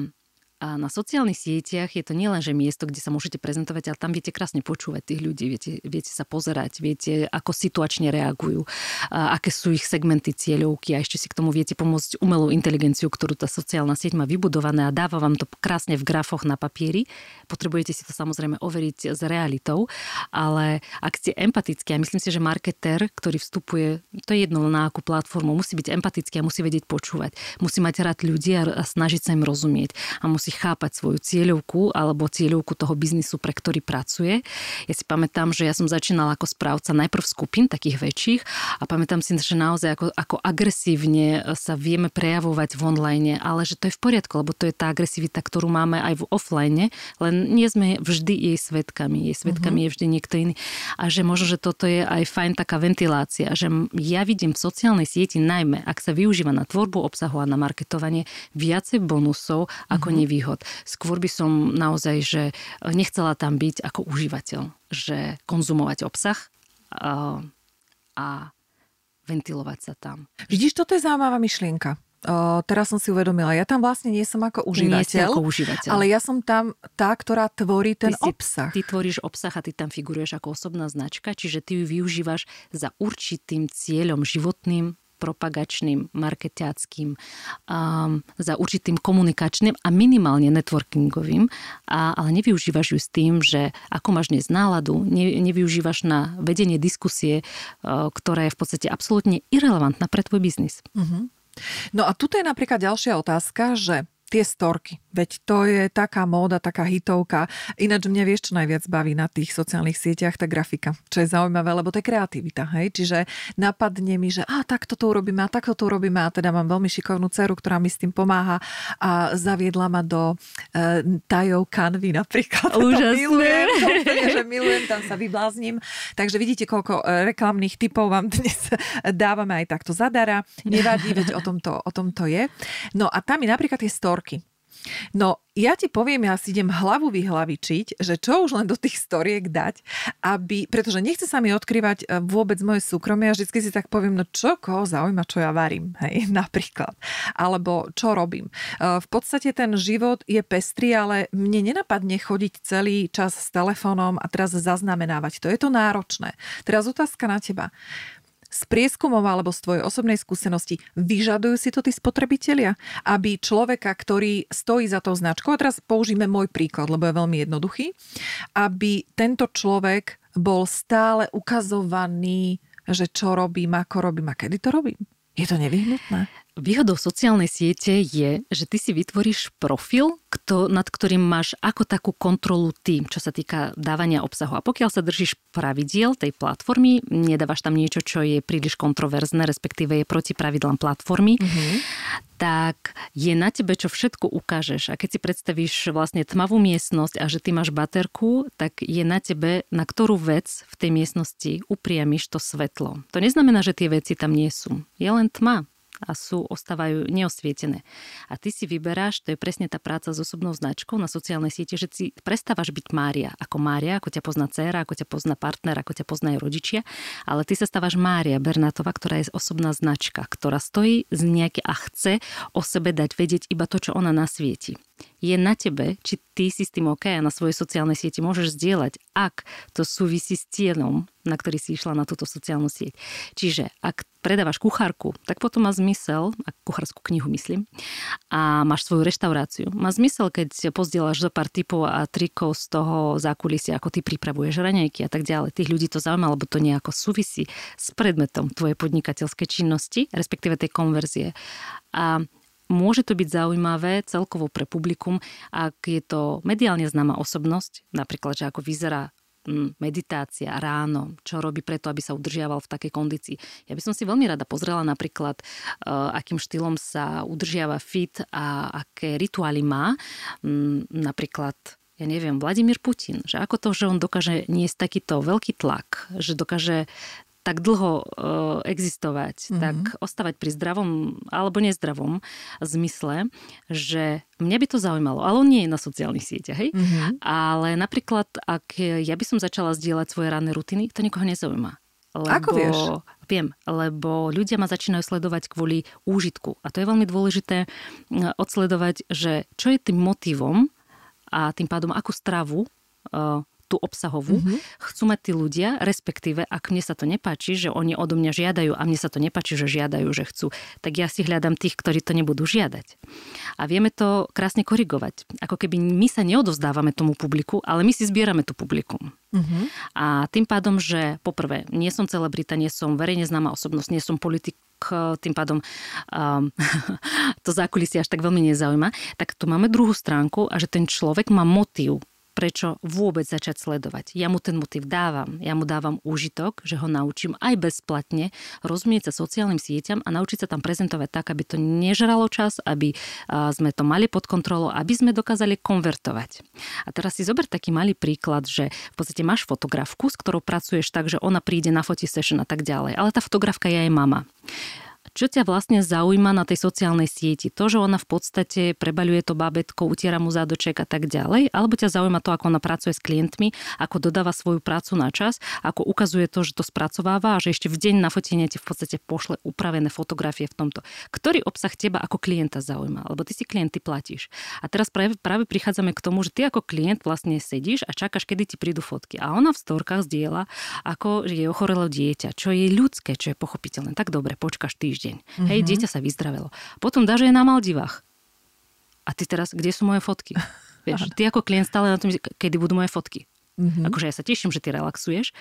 a na sociálnych sieťach je to nielen, že miesto, kde sa môžete prezentovať, ale tam viete krásne počúvať tých ľudí, viete, viete sa pozerať, viete, ako situačne reagujú, a aké sú ich segmenty cieľovky a ešte si k tomu viete pomôcť umelú inteligenciu, ktorú tá sociálna sieť má vybudované a dáva vám to krásne v grafoch na papieri. Potrebujete si to samozrejme overiť s realitou, ale ak ste empatickí, a myslím si, že marketer, ktorý vstupuje, to je jedno na akú platformu, musí byť empatický a musí vedieť počúvať. Musí mať rád ľudí a snažiť sa im rozumieť a musí chápať svoju cieľovku alebo cieľovku toho biznisu, pre ktorý pracuje. Ja si pamätám, že ja som začínala ako správca najprv skupín takých väčších a pamätám si, že naozaj ako, ako agresívne sa vieme prejavovať v online, ale že to je v poriadku, lebo to je tá agresivita, ktorú máme aj v offline, len nie sme vždy jej svetkami. Jej svetkami uh-huh. je vždy niekto iný. A že možno, že toto je aj fajn taká ventilácia, že ja vidím v sociálnej sieti najmä, ak sa využíva na tvorbu obsahu a na marketovanie, viacej bonusov ako uh-huh. nevýhod výhod. Skôr by som naozaj, že nechcela tam byť ako užívateľ, že konzumovať obsah a, a ventilovať sa tam. Vidíš, toto je zaujímavá myšlienka. O, teraz som si uvedomila, ja tam vlastne nie som ako užívateľ, ako užívateľ. ale ja som tam tá, ktorá tvorí ten ty si, obsah. Ty tvoríš obsah a ty tam figuruješ ako osobná značka, čiže ty ju využívaš za určitým cieľom životným, propagačným, marketiackým, um, za určitým komunikačným a minimálne networkingovým, a, ale nevyužívaš ju s tým, že ako máš dnes náladu, ne, nevyužívaš na vedenie diskusie, uh, ktorá je v podstate absolútne irrelevantná pre tvoj biznis. Uh-huh. No a tu je napríklad ďalšia otázka, že tie storky. Veď to je taká móda, taká hitovka. Ináč mňa vieš, čo najviac baví na tých sociálnych sieťach, tá grafika. Čo je zaujímavé, lebo to je kreativita. Hej? Čiže napadne mi, že a takto to urobíme a takto to urobíme a teda mám veľmi šikovnú dceru, ktorá mi s tým pomáha a zaviedla ma do e, tajov kanvy napríklad. Úžasné. To milujem, to úplne, že milujem, tam sa vyblázním. Takže vidíte, koľko e, reklamných typov vám dnes dávame aj takto zadara. Nevadí, veď o tom to, o tom to je. No a tam je napríklad tie storky storky. No, ja ti poviem, ja si idem hlavu vyhlavičiť, že čo už len do tých storiek dať, aby, pretože nechce sa mi odkrývať e, vôbec moje súkromie a vždy si tak poviem, no čo koho zaujíma, čo ja varím, hej, napríklad. Alebo čo robím. E, v podstate ten život je pestrý, ale mne nenapadne chodiť celý čas s telefónom a teraz zaznamenávať to. Je to náročné. Teraz otázka na teba z prieskumov alebo z tvojej osobnej skúsenosti, vyžadujú si to tí spotrebitelia, aby človeka, ktorý stojí za tou značkou, a teraz použijeme môj príklad, lebo je veľmi jednoduchý, aby tento človek bol stále ukazovaný, že čo robím, ako robím a kedy to robím. Je to nevyhnutné? Výhodou sociálnej siete je, že ty si vytvoríš profil, kto, nad ktorým máš ako takú kontrolu ty, čo sa týka dávania obsahu. A pokiaľ sa držíš pravidiel tej platformy, nedávaš tam niečo, čo je príliš kontroverzné, respektíve je proti pravidlám platformy, mm-hmm. tak je na tebe, čo všetko ukážeš. A keď si predstavíš vlastne tmavú miestnosť a že ty máš baterku, tak je na tebe, na ktorú vec v tej miestnosti upriamiš to svetlo. To neznamená, že tie veci tam nie sú. Je len tma a sú, ostávajú neosvietené. A ty si vyberáš, to je presne tá práca s osobnou značkou na sociálnej siete, že si prestávaš byť Mária ako Mária, ako ťa pozná dcéra, ako ťa pozná partner, ako ťa poznajú rodičia, ale ty sa stávaš Mária Bernátova, ktorá je osobná značka, ktorá stojí z nejaké a chce o sebe dať vedieť iba to, čo ona nasvieti. Je na tebe, či ty si s tým OK a na svojej sociálnej sieti môžeš zdieľať, ak to súvisí s cieľom, na ktorý si išla na túto sociálnu sieť. Čiže ak predávaš kuchárku, tak potom má zmysel, ak kuchárskú knihu myslím, a máš svoju reštauráciu. Má zmysel, keď pozdieľaš zo pár typov a trikov z toho zákulisia, ako ty pripravuješ raňajky a tak ďalej. Tých ľudí to zaujíma, lebo to nejako súvisí s predmetom tvojej podnikateľskej činnosti, respektíve tej konverzie. A Môže to byť zaujímavé celkovo pre publikum, ak je to mediálne známa osobnosť, napríklad, že ako vyzerá mm, meditácia ráno, čo robí preto, aby sa udržiaval v takej kondícii. Ja by som si veľmi rada pozrela napríklad, uh, akým štýlom sa udržiava fit a aké rituály má. Um, napríklad ja neviem, Vladimír Putin, že ako to, že on dokáže niesť takýto veľký tlak, že dokáže tak dlho uh, existovať, mm-hmm. tak ostávať pri zdravom alebo nezdravom zmysle, že mňa by to zaujímalo. Ale on nie je na sociálnych sieťach, hej? Mm-hmm. Ale napríklad, ak ja by som začala zdieľať svoje ranné rutiny, to nikoho nezaujíma. Lebo, Ako vieš? Viem, lebo ľudia ma začínajú sledovať kvôli úžitku. A to je veľmi dôležité odsledovať, že čo je tým motivom a tým pádom akú stravu tú obsahovú, mm-hmm. chcú mať tí ľudia, respektíve ak mne sa to nepáči, že oni odo mňa žiadajú a mne sa to nepáči, že žiadajú, že chcú, tak ja si hľadám tých, ktorí to nebudú žiadať. A vieme to krásne korigovať. Ako keby my sa neodovzdávame tomu publiku, ale my si zbierame tú publikum. Mm-hmm. A tým pádom, že poprvé, nie som celebrita, nie som verejne známa osobnosť, nie som politik, tým pádom um, to zákulisie až tak veľmi nezaujíma, tak tu máme druhú stránku a že ten človek má motív prečo vôbec začať sledovať. Ja mu ten motiv dávam. Ja mu dávam úžitok, že ho naučím aj bezplatne rozumieť sa sociálnym sieťam a naučiť sa tam prezentovať tak, aby to nežralo čas, aby sme to mali pod kontrolou, aby sme dokázali konvertovať. A teraz si zober taký malý príklad, že v podstate máš fotografku, s ktorou pracuješ tak, že ona príde na session a tak ďalej, ale tá fotografka je aj mama. Čo ťa vlastne zaujíma na tej sociálnej sieti? To, že ona v podstate prebaľuje to babetko, utiera mu zádoček a tak ďalej? Alebo ťa zaujíma to, ako ona pracuje s klientmi, ako dodáva svoju prácu na čas, ako ukazuje to, že to spracováva a že ešte v deň na fotenie ti v podstate pošle upravené fotografie v tomto. Ktorý obsah teba ako klienta zaujíma? Lebo ty si klient, ty platíš. A teraz práve, práve prichádzame k tomu, že ty ako klient vlastne sedíš a čakáš, kedy ti prídu fotky. A ona v storkách zdieľa, ako je ochorelo dieťa, čo je ľudské, čo je pochopiteľné. Tak dobre, počkáš týždeň týždeň. Mm-hmm. Hej, dieťa sa vyzdravelo. Potom dáže je na Maldivách. A ty teraz, kde sú moje fotky? Vieš, ty ako klient stále na tom, kedy budú moje fotky. Mm-hmm. Akože ja sa teším, že ty relaxuješ.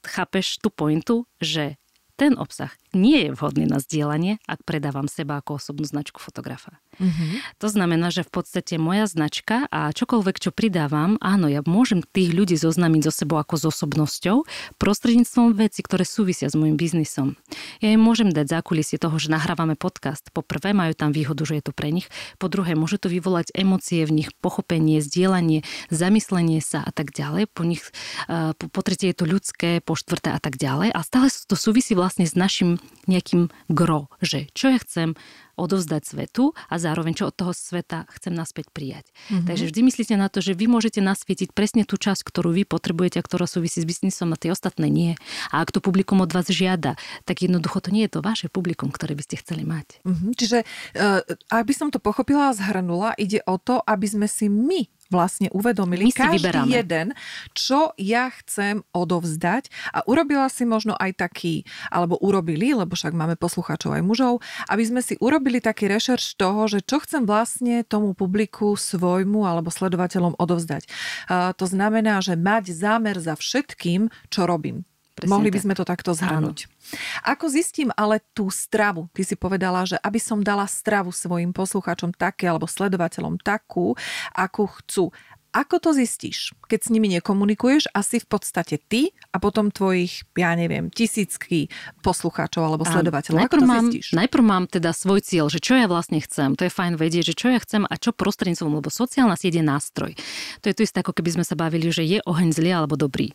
Chápeš tú pointu, že ten obsah nie je vhodný na zdieľanie, ak predávam seba ako osobnú značku fotografa. Mm-hmm. To znamená, že v podstate moja značka a čokoľvek, čo pridávam, áno, ja môžem tých ľudí zoznamiť so sebou ako s osobnosťou prostredníctvom veci, ktoré súvisia s môjim biznisom. Ja im môžem dať zákulisie toho, že nahrávame podcast. Po prvé, majú tam výhodu, že je to pre nich. Po druhé, môže to vyvolať emócie v nich, pochopenie, zdieľanie, zamyslenie sa a tak ďalej. Po nich, po, po tretie je to ľudské, po štvrté a tak ďalej. A stále to súvisí vlastne s našim nejakým gro, že čo ja chcem odovzdať svetu a zároveň čo od toho sveta chcem naspäť prijať. Mm-hmm. Takže vždy myslíte na to, že vy môžete nasvietiť presne tú časť, ktorú vy potrebujete a ktorá súvisí s biznisom a tie ostatné nie. A ak to publikum od vás žiada, tak jednoducho to nie je to vaše publikum, ktoré by ste chceli mať. Mm-hmm. Čiže, uh, aby som to pochopila a zhrnula, ide o to, aby sme si my vlastne uvedomili My každý vyberáme. jeden, čo ja chcem odovzdať a urobila si možno aj taký, alebo urobili, lebo však máme poslucháčov aj mužov, aby sme si urobili taký rešerš toho, že čo chcem vlastne tomu publiku svojmu alebo sledovateľom odovzdať. Uh, to znamená, že mať zámer za všetkým, čo robím. Presne Mohli by sme to takto zhrnúť. Ako zistím ale tú stravu? Ty si povedala, že aby som dala stravu svojim poslucháčom také alebo sledovateľom takú, akú chcú. Ako to zistíš, keď s nimi nekomunikuješ a si v podstate ty a potom tvojich, ja neviem, tisícky poslucháčov alebo sledovateľov? Najprv, Ako to mám, zistíš? najprv mám teda svoj cieľ, že čo ja vlastne chcem. To je fajn vedieť, že čo ja chcem a čo prostredníctvom, lebo sociálna sieť je nástroj. To je to isté, ako keby sme sa bavili, že je oheň zlý alebo dobrý.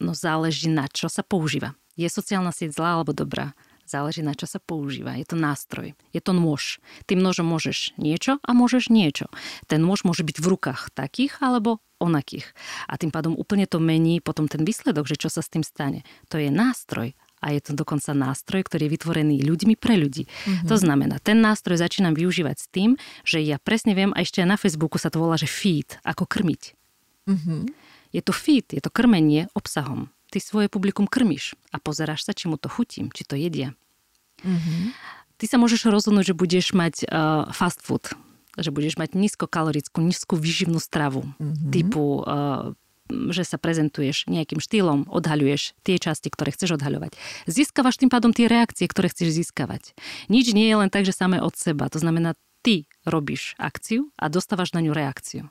No záleží na čo sa používa. Je sociálna sieť zlá alebo dobrá? Záleží na čo sa používa. Je to nástroj. Je to nôž. Tým nožom môžeš niečo a môžeš niečo. Ten nôž môže byť v rukách takých alebo onakých. A tým pádom úplne to mení potom ten výsledok, že čo sa s tým stane. To je nástroj a je to dokonca nástroj, ktorý je vytvorený ľuďmi pre ľudí. Mm-hmm. To znamená, ten nástroj začínam využívať s tým, že ja presne viem, a ešte na Facebooku sa to volá, že feed, ako krmiť. Mm-hmm. Je to feed, je to krmenie obsahom. Ty svoje publikum krmiš a pozeráš sa, či mu to chutím, či to jedia. Mm-hmm. Ty sa môžeš rozhodnúť, že budeš mať uh, fast food, že budeš mať nízkokalorickú, nízku výživnú stravu, mm-hmm. typu uh, že sa prezentuješ nejakým štýlom, odhaľuješ tie časti, ktoré chceš odhaľovať. Získavaš tým pádom tie reakcie, ktoré chceš získavať. Nič nie je len tak, že samé od seba. To znamená, ty robíš akciu a dostávaš na ňu reakciu.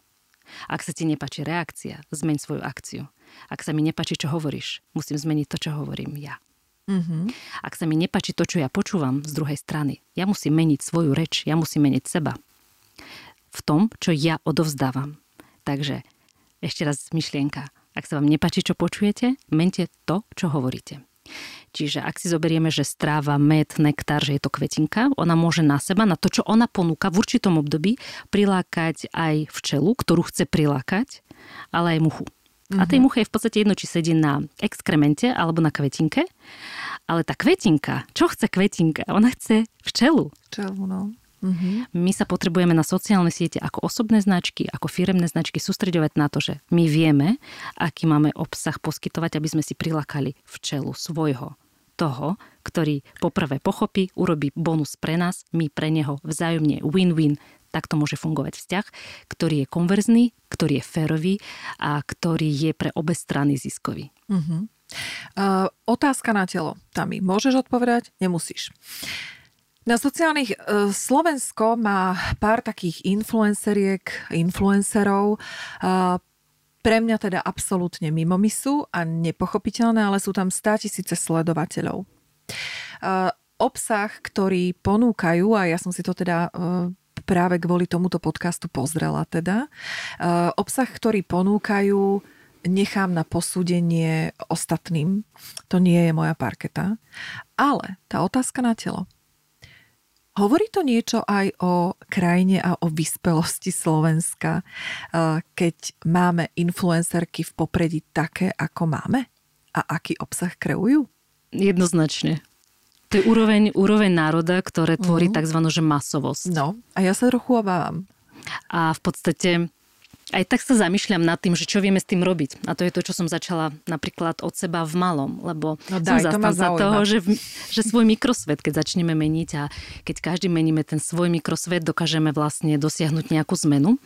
Ak sa ti nepáči reakcia, zmeň svoju akciu. Ak sa mi nepáči, čo hovoríš, musím zmeniť to, čo hovorím ja. Mm-hmm. Ak sa mi nepáči to, čo ja počúvam z druhej strany, ja musím meniť svoju reč, ja musím meniť seba. V tom, čo ja odovzdávam. Takže ešte raz myšlienka. Ak sa vám nepačí, čo počujete, mente to, čo hovoríte. Čiže ak si zoberieme, že stráva, med, nektár, že je to kvetinka, ona môže na seba, na to, čo ona ponúka v určitom období, prilákať aj včelu, ktorú chce prilákať, ale aj muchu. Mm-hmm. A tej mhm. muche je v podstate jedno, či sedí na exkremente alebo na kvetinke. Ale tá kvetinka, čo chce kvetinka? Ona chce včelu. Včelu, no. Mm-hmm. My sa potrebujeme na sociálne siete ako osobné značky, ako firemné značky sústreďovať na to, že my vieme, aký máme obsah poskytovať, aby sme si prilakali včelu svojho toho, ktorý poprvé pochopí, urobí bonus pre nás, my pre neho vzájomne win-win. Tak to môže fungovať vzťah, ktorý je konverzný, ktorý je férový a ktorý je pre obe strany ziskový. Uh-huh. Uh, otázka na telo. Tami, môžeš odpovedať? Nemusíš. Na sociálnych uh, Slovensko má pár takých influenceriek, influencerov. Uh, pre mňa teda absolútne mimo misu a nepochopiteľné, ale sú tam 100 tisíce sledovateľov. Uh, obsah, ktorý ponúkajú, a ja som si to teda práve kvôli tomuto podcastu pozrela teda, obsah, ktorý ponúkajú, nechám na posúdenie ostatným. To nie je moja parketa. Ale tá otázka na telo Hovorí to niečo aj o krajine a o vyspelosti Slovenska, eh, keď máme influencerky v popredí také, ako máme? A aký obsah kreujú? Jednoznačne. To je úroveň, úroveň národa, ktoré tvorí mm. tzv. Že masovosť. No, a ja sa trochu obávam. A v podstate aj tak sa zamýšľam nad tým, že čo vieme s tým robiť. A to je to, čo som začala napríklad od seba v malom, lebo no daj, som zastanca to toho, že, že svoj mikrosvet, keď začneme meniť a keď každý meníme ten svoj mikrosvet, dokážeme vlastne dosiahnuť nejakú zmenu.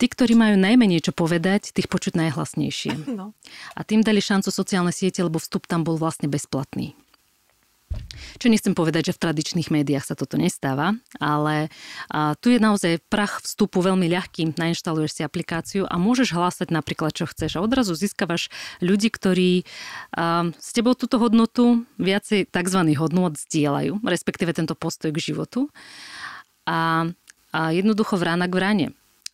Tí, ktorí majú najmenej čo povedať, tých počuť najhlasnejšie. No. A tým dali šancu sociálne siete, lebo vstup tam bol vlastne bezplatný. Čo nechcem povedať, že v tradičných médiách sa toto nestáva, ale a, tu je naozaj prach vstupu veľmi ľahký. Nainštaluješ si aplikáciu a môžeš hlásať napríklad, čo chceš. A odrazu získavaš ľudí, ktorí a, s tebou túto hodnotu viacej tzv. hodnot zdieľajú, respektíve tento postoj k životu. A, a jednoducho vrána k vráne.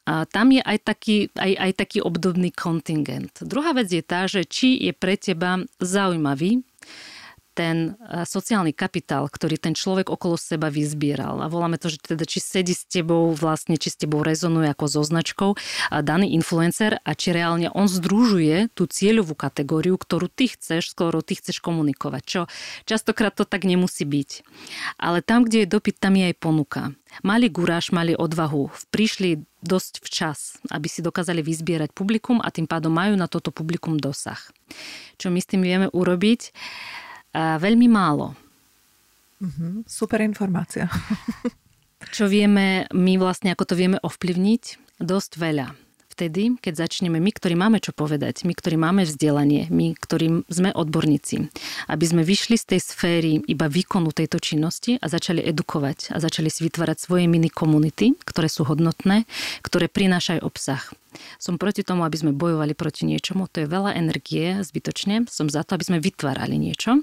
A tam je aj taký, aj, aj taký obdobný kontingent. Druhá vec je tá, že či je pre teba zaujímavý ten eh, sociálny kapitál, ktorý ten človek okolo seba vyzbieral. A voláme to, že teda či sedí s tebou vlastne, či s tebou rezonuje ako so značkou a daný influencer a či reálne on združuje tú cieľovú kategóriu, ktorú ty chceš, skoro ty chceš komunikovať. Čo častokrát to tak nemusí byť. Ale tam, kde je dopyt, tam je aj ponuka. Mali guráž, mali odvahu, prišli dosť včas, aby si dokázali vyzbierať publikum a tým pádom majú na toto publikum dosah. Čo my s tým vieme urobiť? Veľmi málo. Mm-hmm, super informácia. Čo vieme, my vlastne ako to vieme ovplyvniť? Dosť veľa vtedy, keď začneme my, ktorí máme čo povedať, my, ktorí máme vzdelanie, my, ktorí sme odborníci, aby sme vyšli z tej sféry iba výkonu tejto činnosti a začali edukovať a začali si vytvárať svoje mini komunity, ktoré sú hodnotné, ktoré prinášajú obsah. Som proti tomu, aby sme bojovali proti niečomu, to je veľa energie zbytočne. Som za to, aby sme vytvárali niečo.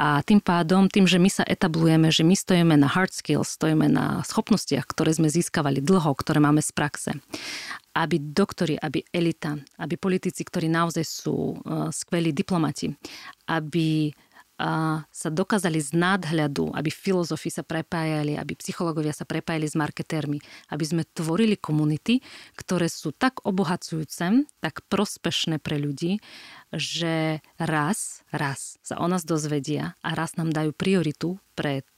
A tým pádom, tým, že my sa etablujeme, že my stojíme na hard skills, stojíme na schopnostiach, ktoré sme získavali dlho, ktoré máme z praxe aby doktori, aby elita, aby politici, ktorí naozaj sú uh, skvelí diplomati, aby sa dokázali z nadhľadu, aby filozofi sa prepájali, aby psychológovia sa prepájali s marketérmi, aby sme tvorili komunity, ktoré sú tak obohacujúce, tak prospešné pre ľudí, že raz, raz sa o nás dozvedia a raz nám dajú prioritu pred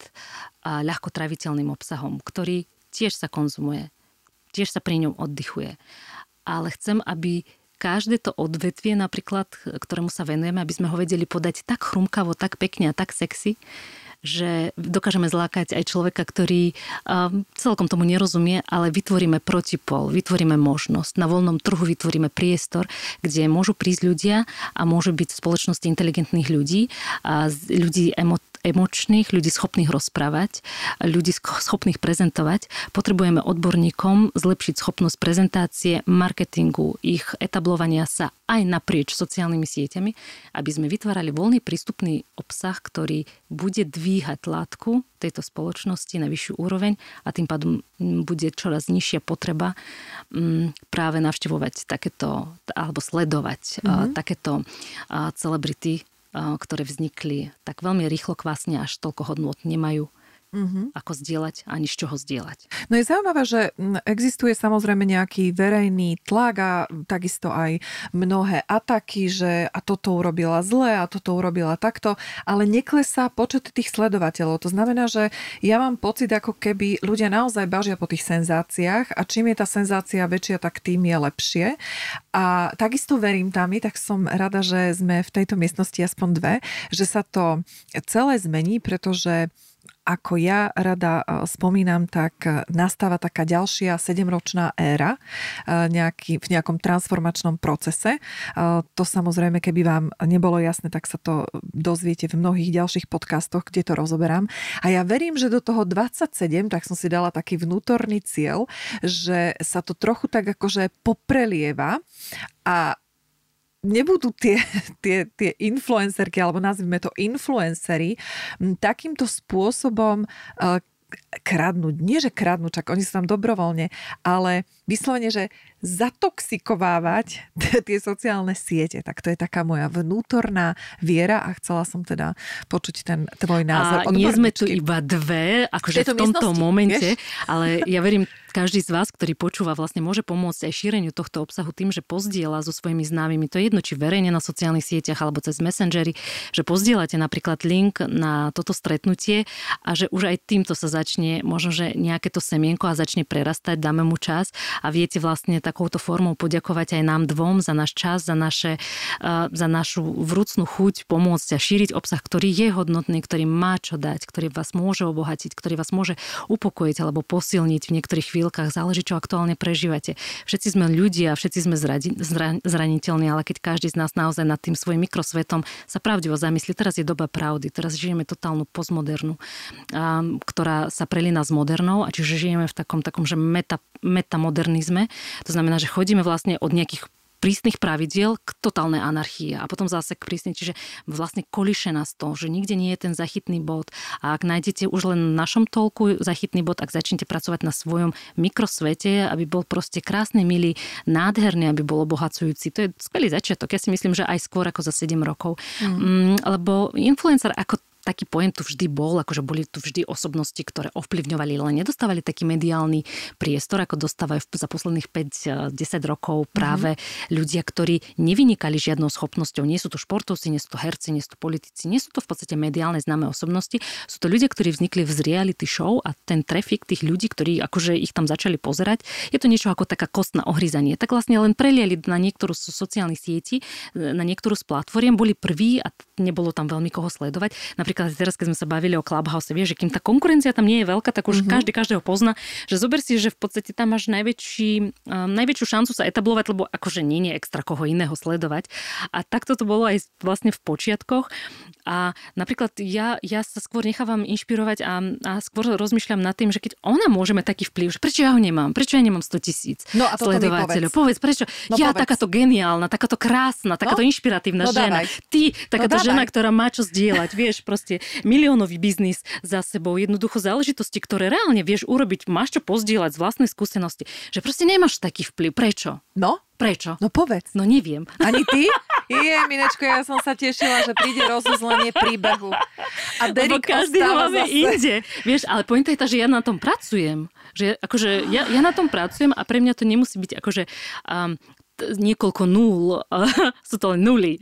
ľahko traviteľným obsahom, ktorý tiež sa konzumuje, tiež sa pri ňom oddychuje. Ale chcem, aby každé to odvetvie napríklad, ktorému sa venujeme, aby sme ho vedeli podať tak chrumkavo, tak pekne a tak sexy, že dokážeme zlákať aj človeka, ktorý um, celkom tomu nerozumie, ale vytvoríme protipol, vytvoríme možnosť. Na voľnom trhu vytvoríme priestor, kde môžu prísť ľudia a môžu byť spoločnosti inteligentných ľudí, a ľudí emo- emočných, ľudí schopných rozprávať, ľudí schopných prezentovať. Potrebujeme odborníkom zlepšiť schopnosť prezentácie, marketingu, ich etablovania sa aj naprieč sociálnymi sieťami, aby sme vytvárali voľný prístupný obsah, ktorý bude dvíhať látku tejto spoločnosti na vyššiu úroveň a tým pádom bude čoraz nižšia potreba práve navštevovať takéto, alebo sledovať mm-hmm. takéto celebrity, ktoré vznikli tak veľmi rýchlo kvásne, až toľko hodnot nemajú mm-hmm. ako zdieľať ani z čoho zdieľať. No je zaujímavé, že existuje samozrejme nejaký verejný tlak a takisto aj mnohé ataky, že a toto urobila zle a toto urobila takto, ale neklesá počet tých sledovateľov. To znamená, že ja mám pocit, ako keby ľudia naozaj bažia po tých senzáciách a čím je tá senzácia väčšia, tak tým je lepšie. A takisto verím tam, tak som rada, že sme v tejto miestnosti aspoň dve, že sa to celé zmení, pretože ako ja rada e, spomínam, tak e, nastáva taká ďalšia sedemročná éra e, nejaký, v nejakom transformačnom procese. To samozrejme, keby vám nebolo jasné, tak sa to dozviete v mnohých ďalších podcastoch, kde to rozoberám. A ja verím, že do toho 27, tak som si dala taký vnútorný cieľ, že sa to trochu tak akože poprelieva a nebudú tie, tie, tie influencerky, alebo nazvime to influencery, takýmto spôsobom uh, kradnúť. Nie, že kradnúť, čak oni sú tam dobrovoľne, ale vyslovene, že zatoxikovávať tie sociálne siete. Tak to je taká moja vnútorná viera a chcela som teda počuť ten tvoj názor. A nie sme tu iba dve, akože v, v tomto momente, vieš? ale ja verím, každý z vás, ktorý počúva, vlastne môže pomôcť aj šíreniu tohto obsahu tým, že pozdiela so svojimi známymi. To je jedno, či verejne na sociálnych sieťach alebo cez messengery, že pozdielate napríklad link na toto stretnutie a že už aj týmto sa začne možno, že nejaké to semienko a začne prerastať, dáme mu čas a viete vlastne tak takouto formou poďakovať aj nám dvom za náš čas, za, naše, za našu vrúcnú chuť pomôcť a šíriť obsah, ktorý je hodnotný, ktorý má čo dať, ktorý vás môže obohatiť, ktorý vás môže upokojiť alebo posilniť v niektorých chvíľkach. Záleží, čo aktuálne prežívate. Všetci sme ľudia, všetci sme zraniteľní, ale keď každý z nás naozaj nad tým svojim mikrosvetom sa pravdivo zamyslí, teraz je doba pravdy, teraz žijeme totálnu postmodernu, ktorá sa prelína s modernou a čiže žijeme v takom, takom že meta, metamodernizme. To znamená, znamená, že chodíme vlastne od nejakých prísnych pravidiel k totálnej anarchii a potom zase k prísnej, čiže vlastne koliše nás to, že nikde nie je ten zachytný bod a ak nájdete už len na našom tolku zachytný bod, ak začnete pracovať na svojom mikrosvete, aby bol proste krásny, milý, nádherný, aby bol obohacujúci, to je skvelý začiatok. Ja si myslím, že aj skôr ako za 7 rokov. Mm. Mm, lebo influencer ako taký pojem tu vždy bol, akože boli tu vždy osobnosti, ktoré ovplyvňovali, ale nedostávali taký mediálny priestor, ako dostávajú za posledných 5-10 rokov práve mm-hmm. ľudia, ktorí nevynikali žiadnou schopnosťou. Nie sú to športovci, nie sú to herci, nie sú to politici, nie sú to v podstate mediálne známe osobnosti. Sú to ľudia, ktorí vznikli z reality show a ten trafik tých ľudí, ktorí akože ich tam začali pozerať, je to niečo ako taká kostná ohryzanie. Tak vlastne len preliali na niektorú z sociálnych sietí, na niektorú z platform, boli prví a nebolo tam veľmi koho sledovať. Napríklad napríklad teraz, keď sme sa bavili o Clubhouse, vieš, že kým tá konkurencia tam nie je veľká, tak už mm-hmm. každý každého pozná, že zober si, že v podstate tam máš najväčší, um, najväčšiu šancu sa etablovať, lebo akože nie je extra koho iného sledovať. A takto to bolo aj vlastne v počiatkoch. A napríklad ja, ja sa skôr nechávam inšpirovať a, a skôr rozmýšľam nad tým, že keď ona môže mať taký vplyv, že prečo ja ho nemám, prečo ja nemám 100 tisíc no a sledovateľov. Povedz. povedz, prečo no ja povedz. takáto geniálna, takáto krásna, takáto no? inšpiratívna no, žena, dávaj. ty takáto no, žena, ktorá má čo zdieľať, vieš, proste proste miliónový biznis za sebou, jednoducho záležitosti, ktoré reálne vieš urobiť, máš čo pozdieľať z vlastnej skúsenosti, že proste nemáš taký vplyv. Prečo? No? Prečo? No povedz. No neviem. Ani ty? Je, Minečko, ja som sa tešila, že príde rozuzlenie príbehu. A Derek každý ho máme zase. inde. Vieš, ale pointa je tá, že ja na tom pracujem. Že akože ja, ja na tom pracujem a pre mňa to nemusí byť akože um, niekoľko nul, sú to len nuly.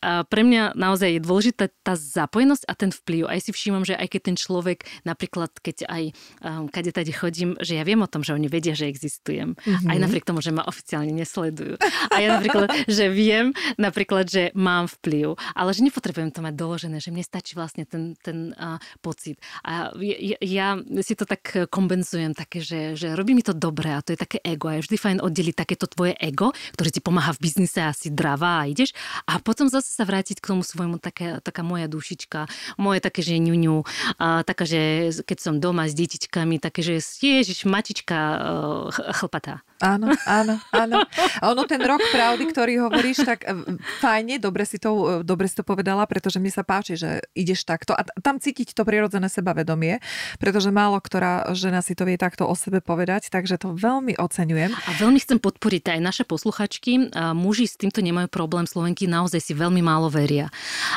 A pre mňa naozaj je dôležitá tá zapojenosť a ten vplyv. Aj si všímam, že aj keď ten človek, napríklad keď aj um, kade tady chodím, že ja viem o tom, že oni vedia, že existujem. Mm-hmm. Aj napriek tomu, že ma oficiálne nesledujú. A ja napríklad, že viem napríklad, že mám vplyv, ale že nepotrebujem to mať doložené, že mne stačí vlastne ten, ten uh, pocit. A ja, ja si to tak kompenzujem, také, že, že robí mi to dobre a to je také ego. A je vždy fajn oddeliť takéto tvoje ego ktorý ti pomáha v biznise a si dravá a ideš. A potom zase sa vrátiť k tomu svojmu, také, taká moja dušička, moje také, že ňuňu, a taká, že keď som doma s detičkami, také, že ježiš, matička uh, chlpatá. Áno, áno, áno. A ono ten rok pravdy, ktorý hovoríš, tak e, fajne, dobre si to, e, dobre si to povedala, pretože mi sa páči, že ideš takto. A tam cítiť to prirodzené sebavedomie, pretože málo ktorá žena si to vie takto o sebe povedať, takže to veľmi oceňujem. A veľmi chcem podporiť aj naše posluchačky. Muži s týmto nemajú problém, Slovenky naozaj si veľmi málo veria.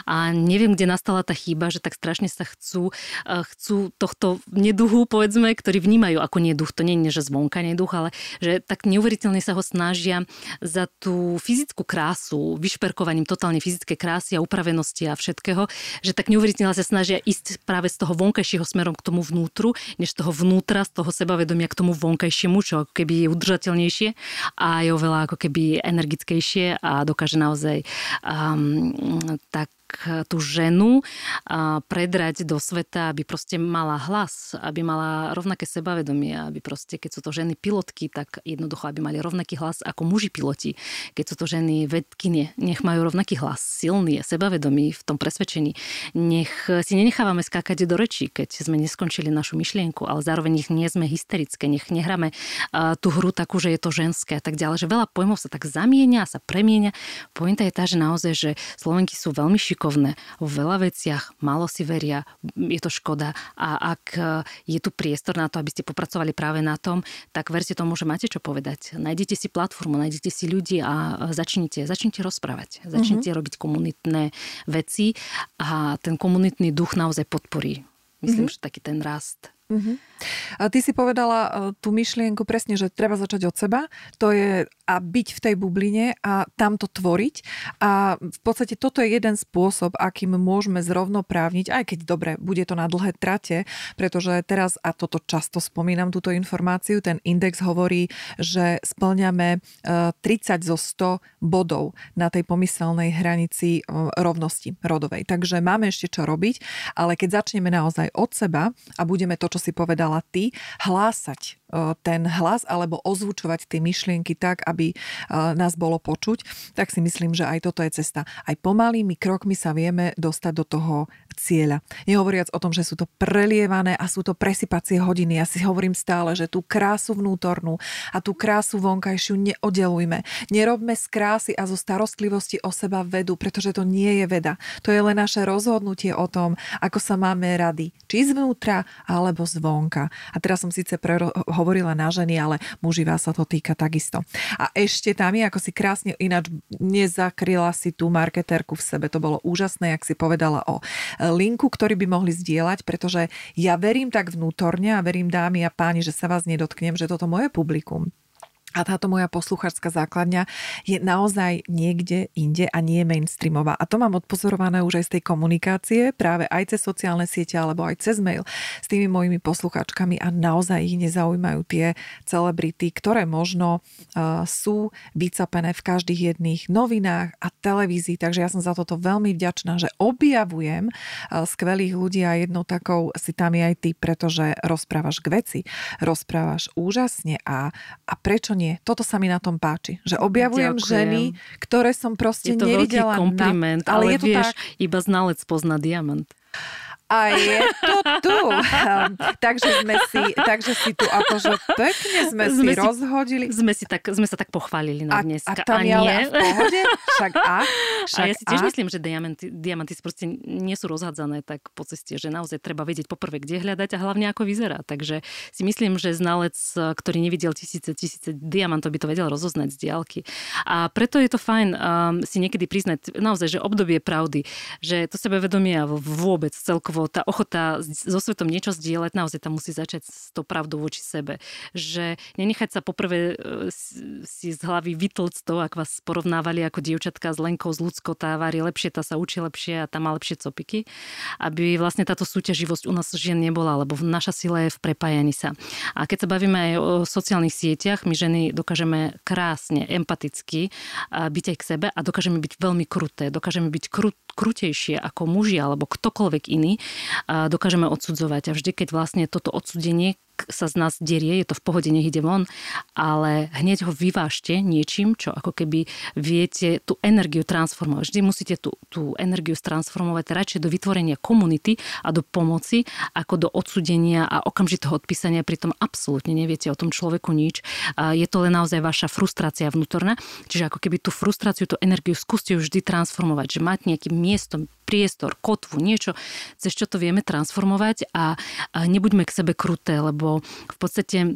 A neviem, kde nastala tá chyba, že tak strašne sa chcú, chcú tohto neduhu, povedzme, ktorí vnímajú ako neduch. To nie je, že zvonka neduch, ale že tak tak neuveriteľne sa ho snažia za tú fyzickú krásu, vyšperkovaním totálne fyzické krásy a upravenosti a všetkého, že tak neuveriteľne sa snažia ísť práve z toho vonkajšieho smerom k tomu vnútru, než z toho vnútra, z toho sebavedomia k tomu vonkajšiemu, čo keby je udržateľnejšie a je oveľa ako keby energickejšie a dokáže naozaj um, tak tú ženu predrať do sveta, aby proste mala hlas, aby mala rovnaké sebavedomie, aby proste, keď sú to ženy pilotky, tak jednoducho, aby mali rovnaký hlas ako muži piloti. Keď sú to ženy vedkynie, nech majú rovnaký hlas, silný, sebavedomý v tom presvedčení. Nech si nenechávame skákať do rečí, keď sme neskončili našu myšlienku, ale zároveň nech nie sme hysterické, nech nehráme tú hru takú, že je to ženské a tak ďalej. Že veľa pojmov sa tak zamienia, sa premienia. Pointa je tá, že naozaj, že Slovenky sú veľmi šikovné šikovné vo veľa veciach, málo si veria, je to škoda. A ak e, je tu priestor na to, aby ste popracovali práve na tom, tak verte tomu, že máte čo povedať. Nájdete si platformu, nájdete si ľudí a začnite, začnite rozprávať. Začnite mm-hmm. robiť komunitné veci a ten komunitný duch naozaj podporí. Myslím, mm-hmm. že taký ten rast. Mm-hmm. A ty si povedala e, tú myšlienku presne, že treba začať od seba. To je a byť v tej bubline a tam to tvoriť. A v podstate toto je jeden spôsob, akým môžeme zrovnoprávniť, aj keď dobre, bude to na dlhé trate, pretože teraz, a toto často spomínam, túto informáciu, ten index hovorí, že splňame 30 e, zo 100 bodov na tej pomyselnej hranici e, rovnosti rodovej. Takže máme ešte čo robiť, ale keď začneme naozaj od seba a budeme to, čo si povedala ty, hlásať ten hlas alebo ozvučovať tie myšlienky tak, aby nás bolo počuť, tak si myslím, že aj toto je cesta. Aj pomalými krokmi sa vieme dostať do toho cieľa. Nehovoriac o tom, že sú to prelievané a sú to presypacie hodiny. Ja si hovorím stále, že tú krásu vnútornú a tú krásu vonkajšiu neoddelujme. Nerobme z krásy a zo starostlivosti o seba vedu, pretože to nie je veda. To je len naše rozhodnutie o tom, ako sa máme rady. Či zvnútra, alebo zvonka. A teraz som síce pre hovorila na ženy, ale muži vás sa to týka takisto. A ešte tam je, ako si krásne ináč nezakryla si tú marketérku v sebe. To bolo úžasné, jak si povedala o linku, ktorý by mohli zdieľať, pretože ja verím tak vnútorne a verím dámy a páni, že sa vás nedotknem, že toto moje publikum a táto moja posluchačská základňa je naozaj niekde inde a nie mainstreamová. A to mám odpozorované už aj z tej komunikácie, práve aj cez sociálne siete alebo aj cez mail s tými mojimi posluchačkami a naozaj ich nezaujímajú tie celebrity, ktoré možno uh, sú vycapené v každých jedných novinách a televízii. Takže ja som za toto veľmi vďačná, že objavujem uh, skvelých ľudí a jednou takou si tam je aj ty, pretože rozprávaš k veci, rozprávaš úžasne a, a prečo nie nie. Toto sa mi na tom páči. Že objavujem Ďakujem. ženy, ktoré som proste je to nevidela. Veľký kompliment, na... ale, ale je to vieš, tak... iba znalec pozná diamant. A je to tu. Um, takže, sme si, takže si tu akože pekne sme, sme si, si rozhodili. Sme, si tak, sme sa tak pochválili na dneska. A, a tam a nie. Ale v pohode? Však a? Však a ja si tiež a? myslím, že diamanty, diamanty proste nie sú rozhádzané tak po ceste, že naozaj treba vedieť poprvé, kde hľadať a hlavne ako vyzerá. Takže si myslím, že znalec, ktorý nevidel tisíce, tisíce diamantov, by to vedel rozoznať z diálky. A preto je to fajn um, si niekedy priznať naozaj, že obdobie pravdy, že to sebevedomie a vôbec celkovo celkovo tá ochota so svetom niečo zdieľať, naozaj tam musí začať s tou pravdou voči sebe. Že nenechať sa poprvé e, si z hlavy vytlc to, ak vás porovnávali ako dievčatka s Lenkou, z ľudskou, tá varí lepšie, tá sa učí lepšie a tá má lepšie copiky. Aby vlastne táto súťaživosť u nás žien nebola, lebo naša sila je v prepájaní sa. A keď sa bavíme aj o sociálnych sieťach, my ženy dokážeme krásne, empaticky byť aj k sebe a dokážeme byť veľmi kruté, dokážeme byť krut, krutejšie ako muži alebo ktokoľvek iný, dokážeme odsudzovať. A vždy, keď vlastne toto odsudenie sa z nás derie, je to v pohode, nech ide von, ale hneď ho vyvážte niečím, čo ako keby viete tú energiu transformovať. Vždy musíte tú, tú energiu transformovať radšej do vytvorenia komunity a do pomoci, ako do odsudenia a okamžitého odpísania, pritom absolútne neviete o tom človeku nič. Je to len naozaj vaša frustrácia vnútorná, čiže ako keby tú frustráciu, tú energiu skúste vždy transformovať, že máte nejaký miesto, priestor, kotvu, niečo, cez čo to vieme transformovať a, nebuďme k sebe kruté, lebo v podstate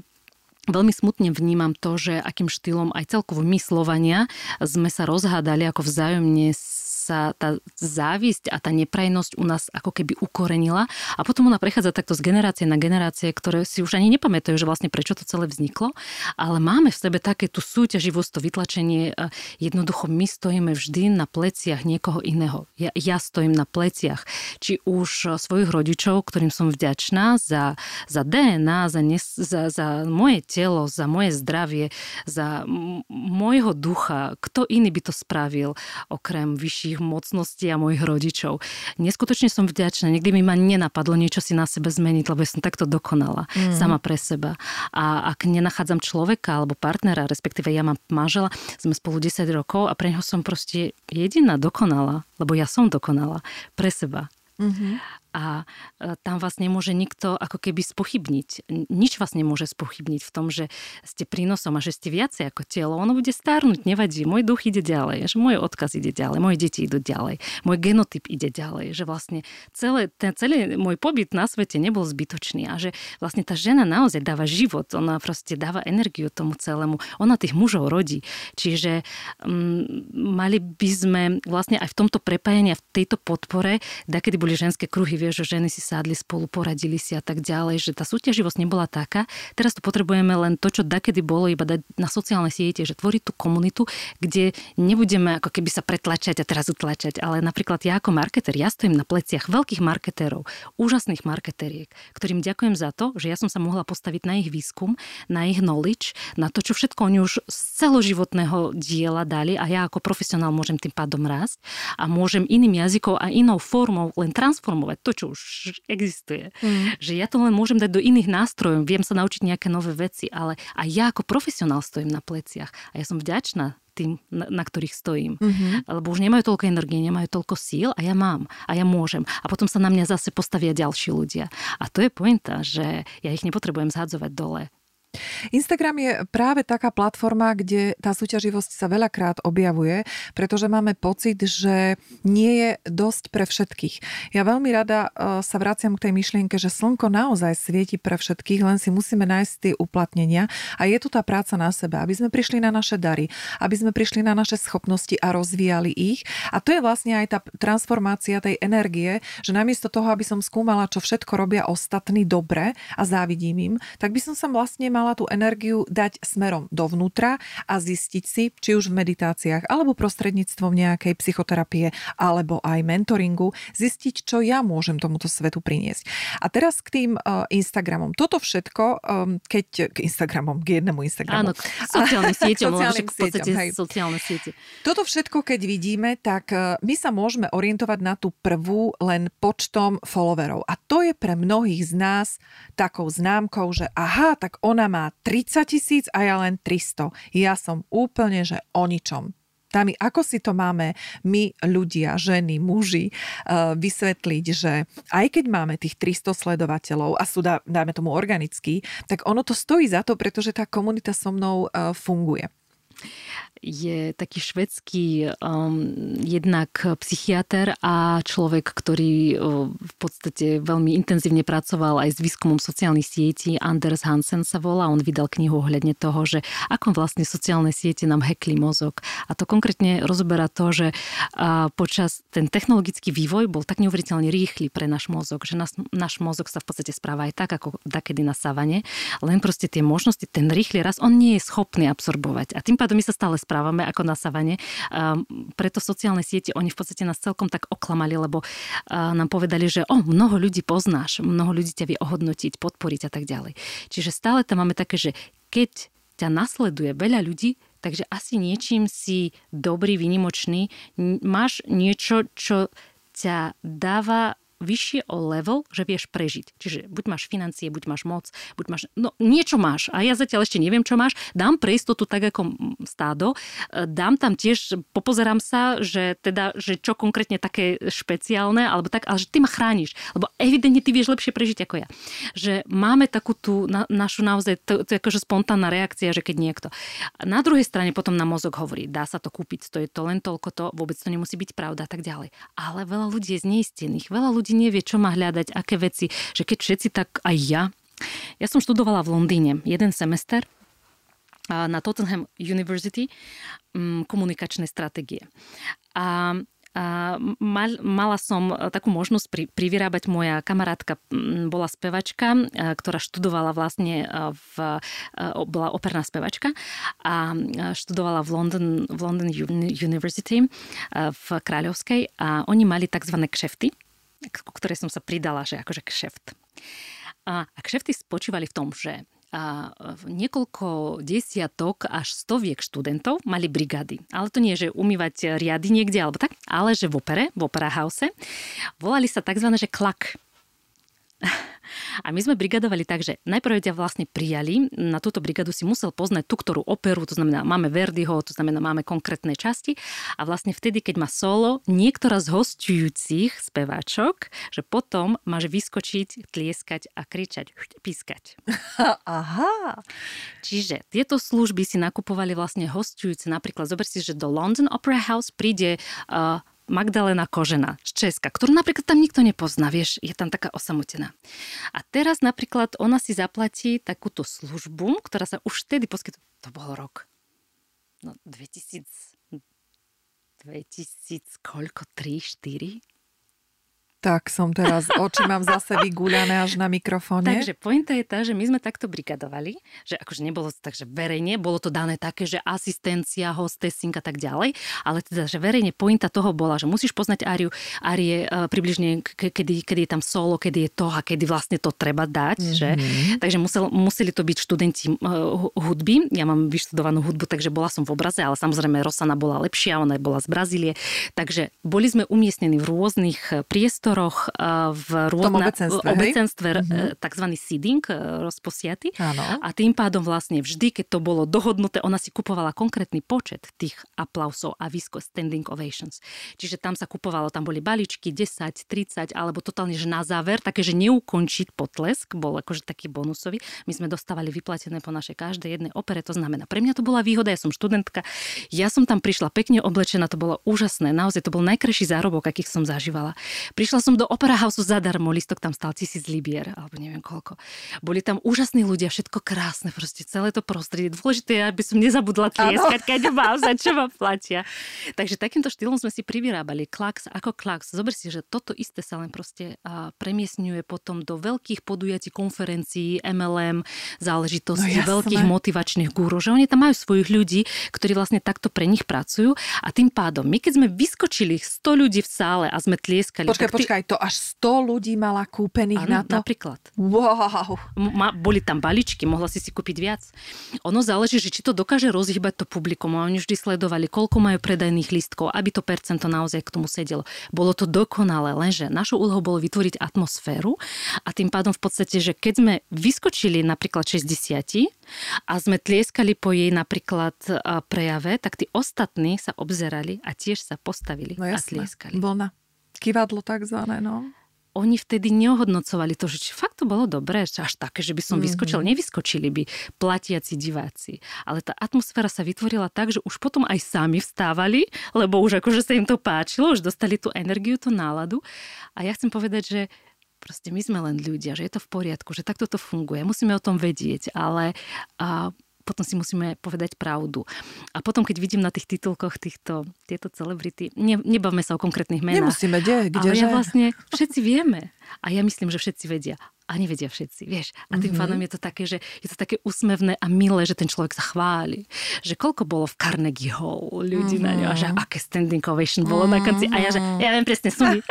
Veľmi smutne vnímam to, že akým štýlom aj celkovo myslovania sme sa rozhádali, ako vzájomne sa tá závisť a tá neprajnosť u nás ako keby ukorenila a potom ona prechádza takto z generácie na generácie, ktoré si už ani nepamätajú, že vlastne prečo to celé vzniklo, ale máme v sebe také tú súťaživosť, to vytlačenie. Jednoducho my stojíme vždy na pleciach niekoho iného. Ja, ja stojím na pleciach, či už svojich rodičov, ktorým som vďačná za, za DNA, za, nes, za, za moje telo, za moje zdravie, za môjho ducha. Kto iný by to spravil, okrem vyšších mojich mocností a mojich rodičov. Neskutočne som vďačná. Nikdy mi ma nenapadlo niečo si na sebe zmeniť, lebo ja som takto dokonala mm. sama pre seba. A ak nenachádzam človeka alebo partnera, respektíve ja mám manžela, sme spolu 10 rokov a pre neho som proste jediná dokonala, lebo ja som dokonala pre seba. Mm-hmm a e, tam vás nemôže nikto ako keby spochybniť. Nič vás nemôže spochybniť v tom, že ste prínosom a že ste viacej ako telo. Ono bude stárnuť, nevadí. Môj duch ide ďalej, že môj odkaz ide ďalej, moje deti idú ďalej, môj genotyp ide ďalej, že vlastne celé, ten, celý môj pobyt na svete nebol zbytočný a že vlastne tá žena naozaj dáva život, ona proste dáva energiu tomu celému, ona tých mužov rodí. Čiže um, mali by sme vlastne aj v tomto prepájaní a v tejto podpore, da kedy boli ženské kruhy vieš, že ženy si sádli spolu, poradili si a tak ďalej, že tá súťaživosť nebola taká. Teraz tu potrebujeme len to, čo dakedy bolo, iba dať na sociálne siete, že tvoriť tú komunitu, kde nebudeme ako keby sa pretlačať a teraz utlačať, ale napríklad ja ako marketer, ja stojím na pleciach veľkých marketérov, úžasných marketeriek, ktorým ďakujem za to, že ja som sa mohla postaviť na ich výskum, na ich knowledge, na to, čo všetko oni už z celoživotného diela dali a ja ako profesionál môžem tým pádom rásť a môžem iným jazykom a inou formou len transformovať to, čo už existuje. Mm. Že ja to len môžem dať do iných nástrojov, viem sa naučiť nejaké nové veci, ale aj ja ako profesionál stojím na pleciach a ja som vďačná tým, na, na ktorých stojím. Mm-hmm. Lebo už nemajú toľko energie, nemajú toľko síl a ja mám a ja môžem. A potom sa na mňa zase postavia ďalší ľudia. A to je pointa, že ja ich nepotrebujem zhadzovať dole. Instagram je práve taká platforma, kde tá súťaživosť sa veľakrát objavuje, pretože máme pocit, že nie je dosť pre všetkých. Ja veľmi rada e, sa vraciam k tej myšlienke, že slnko naozaj svieti pre všetkých, len si musíme nájsť tie uplatnenia a je tu tá práca na sebe, aby sme prišli na naše dary, aby sme prišli na naše schopnosti a rozvíjali ich. A to je vlastne aj tá transformácia tej energie, že namiesto toho, aby som skúmala, čo všetko robia ostatní dobre a závidím im, tak by som sa vlastne mala mala tú energiu dať smerom dovnútra a zistiť si, či už v meditáciách, alebo prostredníctvom nejakej psychoterapie, alebo aj mentoringu, zistiť, čo ja môžem tomuto svetu priniesť. A teraz k tým uh, Instagramom. Toto všetko, um, keď k Instagramom, k jednému Instagramu. Áno, k sociálnym sieťom, sociálnym v podstate hej. sociálne siete. Toto všetko, keď vidíme, tak uh, my sa môžeme orientovať na tú prvú len počtom followerov. A to je pre mnohých z nás takou známkou, že aha, tak ona má 30 tisíc a ja len 300. Ja som úplne, že o ničom. Tami, ako si to máme my, ľudia, ženy, muži, uh, vysvetliť, že aj keď máme tých 300 sledovateľov a sú, dáme tomu organicky, tak ono to stojí za to, pretože tá komunita so mnou uh, funguje je taký švedský um, jednak psychiatr a človek, ktorý uh, v podstate veľmi intenzívne pracoval aj s výskumom sociálnych sietí. Anders Hansen sa volá, on vydal knihu ohľadne toho, že ako vlastne sociálne siete nám hekli mozog. A to konkrétne rozoberá to, že uh, počas ten technologický vývoj bol tak neuveriteľne rýchly pre náš mozog, že nás, náš mozog sa v podstate správa aj tak, ako takedy na savane, len proste tie možnosti, ten rýchly raz, on nie je schopný absorbovať. A tým pádom my sa stále správame ako na savane. Preto sociálne siete, oni v podstate nás celkom tak oklamali, lebo nám povedali, že o, mnoho ľudí poznáš, mnoho ľudí ťa vie ohodnotiť, podporiť a tak ďalej. Čiže stále tam máme také, že keď ťa nasleduje veľa ľudí, takže asi niečím si dobrý, vynimočný, máš niečo, čo ťa dáva vyššie o level, že vieš prežiť. Čiže buď máš financie, buď máš moc, buď máš... No niečo máš a ja zatiaľ ešte neviem, čo máš. Dám pre istotu tak ako stádo. E, dám tam tiež, popozerám sa, že teda, že čo konkrétne také špeciálne, alebo tak, ale že ty ma chrániš. Lebo evidentne ty vieš lepšie prežiť ako ja. Že máme takú tú na, našu naozaj, to, to je akože spontánna reakcia, že keď niekto. Na druhej strane potom na mozog hovorí, dá sa to kúpiť, to je to len toľko to, vôbec to nemusí byť pravda a tak ďalej. Ale veľa ľudí je zneistených, veľa ľudí nevie, čo má hľadať, aké veci, že keď všetci, tak aj ja. Ja som študovala v Londýne jeden semester na Tottenham University mm, komunikačné stratégie. A a mal, mala som takú možnosť pri, privyrábať. Moja kamarátka mm, bola spevačka, ktorá študovala vlastne v, bola operná spevačka a študovala v London, v London University v Kráľovskej a oni mali tzv. kšefty ku ktorej som sa pridala, že akože kšeft. A, a kšefty spočívali v tom, že a niekoľko desiatok až stoviek študentov mali brigády. Ale to nie, že umývať riady niekde alebo tak, ale že v opere, v opera house, volali sa tzv. že klak. A my sme brigadovali tak, že najprv ťa vlastne prijali, na túto brigadu si musel poznať tú, ktorú operu, to znamená máme Verdiho, to znamená máme konkrétne časti a vlastne vtedy, keď má solo, niektorá z hostujúcich speváčok, že potom máš vyskočiť, tlieskať a kričať, pískať. Aha. Čiže tieto služby si nakupovali vlastne hostujúce. Napríklad zober si, že do London Opera House príde uh, Magdalena Kožena z Česka, ktorú napríklad tam nikto nepozná, vieš, je tam taká osamotená. A teraz napríklad ona si zaplatí takúto službu, ktorá sa už vtedy poskytuje, to bol rok, no 2000, 2000, koľko, 3, 4? Tak som teraz, oči mám zase vyguľané až na mikrofóne. Takže pointa je tá, že my sme takto brigadovali, že akože nebolo to tak, že verejne, bolo to dané také, že asistencia, hostessing a tak ďalej, ale teda, že verejne pointa toho bola, že musíš poznať Áriu, Árie uh, približne, kedy, kedy je tam solo, kedy je to a kedy vlastne to treba dať, mm-hmm. že? Takže musel, museli to byť študenti uh, hudby, ja mám vyštudovanú hudbu, takže bola som v obraze, ale samozrejme Rosana bola lepšia, ona bola z Brazílie, takže boli sme umiestnení v rôznych eh, priestoroch, priestoroch v rôznych obecenstve, obecenstve mm-hmm. tzv. seeding, e, rozposiaty. Áno. A tým pádom vlastne vždy, keď to bolo dohodnuté, ona si kupovala konkrétny počet tých aplausov a výsko standing ovations. Čiže tam sa kupovalo, tam boli baličky 10, 30, alebo totálne, že na záver, také, že neukončiť potlesk, bol akože taký bonusový. My sme dostávali vyplatené po našej každej jednej opere, to znamená, pre mňa to bola výhoda, ja som študentka, ja som tam prišla pekne oblečená, to bolo úžasné, naozaj to bol najkrajší zárobok, akých som zažívala. Prišla som do Opera House zadarmo, listok tam stal tisíc libier, alebo neviem koľko. Boli tam úžasní ľudia, všetko krásne, proste celé to prostredie. Dôležité je, aby som nezabudla tlieskať, keď mám, za čo ma platia. Takže takýmto štýlom sme si privyrábali klax ako klax. Zober si, že toto isté sa len proste premiesňuje potom do veľkých podujatí, konferencií, MLM, záležitostí, no, veľkých motivačných gúrov, že oni tam majú svojich ľudí, ktorí vlastne takto pre nich pracujú a tým pádom my keď sme vyskočili 100 ľudí v sále a sme tlieskali, počkaj, ty Počkaj, to až 100 ľudí mala kúpených Áno, na to? napríklad. Wow. Ma, boli tam baličky, mohla si si kúpiť viac. Ono záleží, že či to dokáže rozhýbať to publikum. A oni vždy sledovali, koľko majú predajných lístkov, aby to percento naozaj k tomu sedelo. Bolo to dokonalé, lenže našou úlohou bolo vytvoriť atmosféru a tým pádom v podstate, že keď sme vyskočili napríklad 60 a sme tlieskali po jej napríklad prejave, tak tí ostatní sa obzerali a tiež sa postavili no jasné. a tlieskali. Vlna. Kivadlo takzvané, no oni vtedy neohodnocovali to, že či fakt to bolo dobré, že až také, že by som vyskočil. Mm-hmm. Nevyskočili by platiaci diváci. Ale tá atmosféra sa vytvorila tak, že už potom aj sami vstávali, lebo už akože sa im to páčilo, už dostali tú energiu, tú náladu. A ja chcem povedať, že proste my sme len ľudia, že je to v poriadku, že takto to funguje. Musíme o tom vedieť, ale a potom si musíme povedať pravdu. A potom, keď vidím na tých titulkoch týchto, tieto celebrity, ne, nebavme sa o konkrétnych menách. Nemusíme, kde, kde ale ja vlastne všetci vieme. A ja myslím, že všetci vedia a nevedia všetci, vieš. A tým mm-hmm. pádom je to také, že je to také úsmevné a milé, že ten človek sa chváli. Že koľko bolo v Carnegie Hall ľudí mm-hmm. na ňo a že mhm. aké standing ovation bolo mm-hmm. na konci. A ja, že ja viem presne, sumy.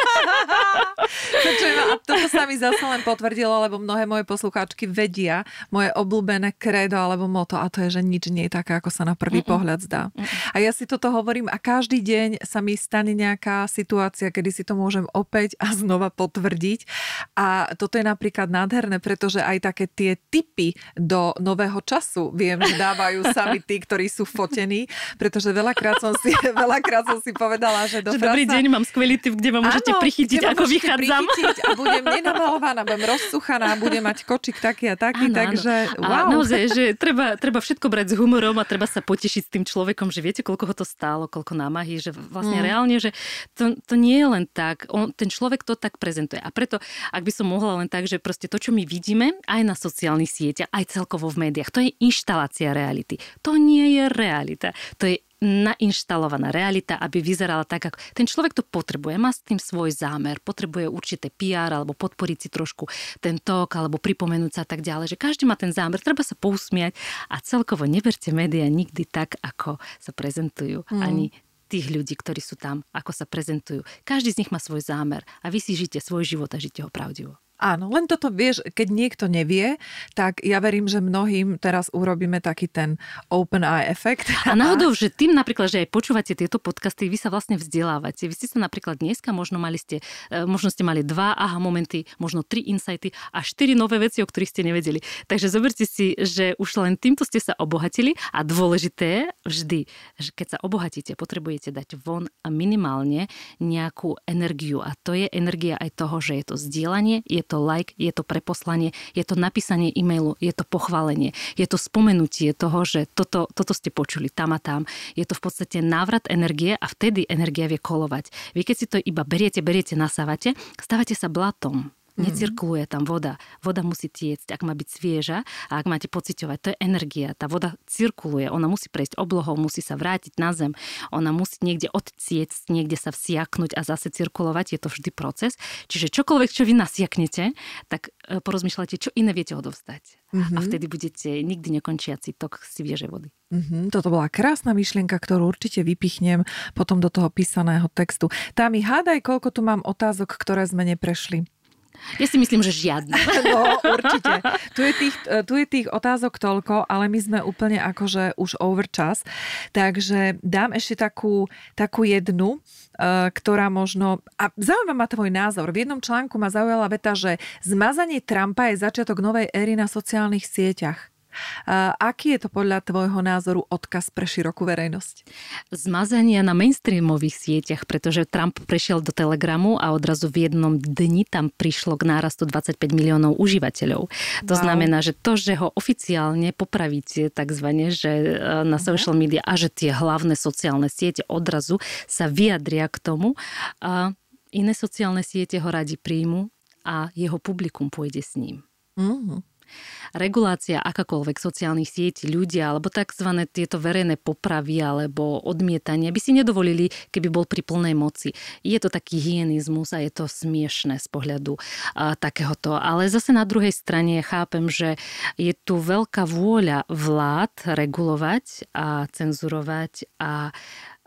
a toto sa mi zase len potvrdilo, lebo mnohé moje poslucháčky vedia moje obľúbené kredo alebo moto a to je, že nič nie je také, ako sa na prvý Mm-mm. pohľad zdá. Mm-mm. A ja si toto hovorím a každý deň sa mi stane nejaká situácia, kedy si to môžem opäť a znova potvrdiť. A toto je napríklad nádherné, pretože aj také tie typy do nového času viem, že dávajú sami tí, ktorí sú fotení, pretože veľakrát som si, veľakrát som si povedala, že do že Dobrý deň, mám skvelý typ, kde ma môžete Áno, prichytiť, ako vychádzam. a budem nenamalovaná, budem rozsuchaná, budem mať kočik taký a taký, áno, takže áno. wow. A naozaj, že treba, treba všetko brať s humorom a treba sa potešiť s tým človekom, že viete, koľko ho to stálo, koľko námahy, že vlastne mm. reálne, že to, to nie je len tak, on, ten človek to tak prezentuje. A preto, ak by som mohla len tak, že proste to, čo my vidíme aj na sociálnych sieťach, aj celkovo v médiách, to je inštalácia reality. To nie je realita. To je nainštalovaná realita, aby vyzerala tak, ako ten človek to potrebuje, má s tým svoj zámer, potrebuje určité PR alebo podporiť si trošku ten tok alebo pripomenúť sa tak ďalej, že každý má ten zámer, treba sa pousmiať a celkovo neberte médiá nikdy tak, ako sa prezentujú, mm. ani tých ľudí, ktorí sú tam, ako sa prezentujú. Každý z nich má svoj zámer a vy si žite svoj život a žite ho pravdivo. Áno, len toto vieš, keď niekto nevie, tak ja verím, že mnohým teraz urobíme taký ten open eye efekt. A náhodou, že tým napríklad, že aj počúvate tieto podcasty, vy sa vlastne vzdelávate. Vy ste sa napríklad dneska možno mali ste, e, možno ste mali dva aha momenty, možno tri insighty a štyri nové veci, o ktorých ste nevedeli. Takže zoberte si, že už len týmto ste sa obohatili a dôležité vždy, že keď sa obohatíte, potrebujete dať von minimálne nejakú energiu a to je energia aj toho, že je to zdieľanie, je to like, je to preposlanie, je to napísanie e-mailu, je to pochválenie, je to spomenutie toho, že toto, toto ste počuli tam a tam. Je to v podstate návrat energie a vtedy energia vie kolovať. Vy keď si to iba beriete, beriete, nasávate, stávate sa blatom. Mhm. Necirkuluje tam voda. Voda musí tiecť, ak má byť svieža a ak máte pociťovať, to je energia. Tá voda cirkuluje, ona musí prejsť oblohou, musí sa vrátiť na zem, ona musí niekde odciecť, niekde sa vsiaknúť a zase cirkulovať, je to vždy proces. Čiže čokoľvek, čo vy nasiaknete, tak e, porozmýšľajte, čo iné viete odovzdať. Mm-hmm. A mhm. vtedy budete nikdy nekončiaci tok sviežej vody. Mm-hmm. Toto bola krásna myšlienka, ktorú určite vypichnem potom do toho písaného textu. Tá mi hádaj, koľko tu mám otázok, ktoré sme neprešli. Ja si myslím, že žiadne. No, určite. Tu je, tých, tu je tých otázok toľko, ale my sme úplne akože už over čas. Takže dám ešte takú, takú jednu, e, ktorá možno... A zaujíma ma tvoj názor. V jednom článku ma zaujala veta, že zmazanie Trumpa je začiatok novej éry na sociálnych sieťach. Aký je to podľa tvojho názoru odkaz pre širokú verejnosť? Zmazania na mainstreamových sieťach, pretože Trump prešiel do Telegramu a odrazu v jednom dni tam prišlo k nárastu 25 miliónov užívateľov. To wow. znamená, že to, že ho oficiálne popravíte takzvané, že e, na uh-huh. social media a že tie hlavné sociálne siete odrazu sa vyjadria k tomu, a iné sociálne siete ho radi príjmu a jeho publikum pôjde s ním. Uh-huh regulácia akákoľvek sociálnych sietí, ľudia alebo tzv. tieto verejné popravy alebo odmietania by si nedovolili, keby bol pri plnej moci. Je to taký hygienizmus a je to smiešné z pohľadu a, takéhoto. Ale zase na druhej strane chápem, že je tu veľká vôľa vlád regulovať a cenzurovať a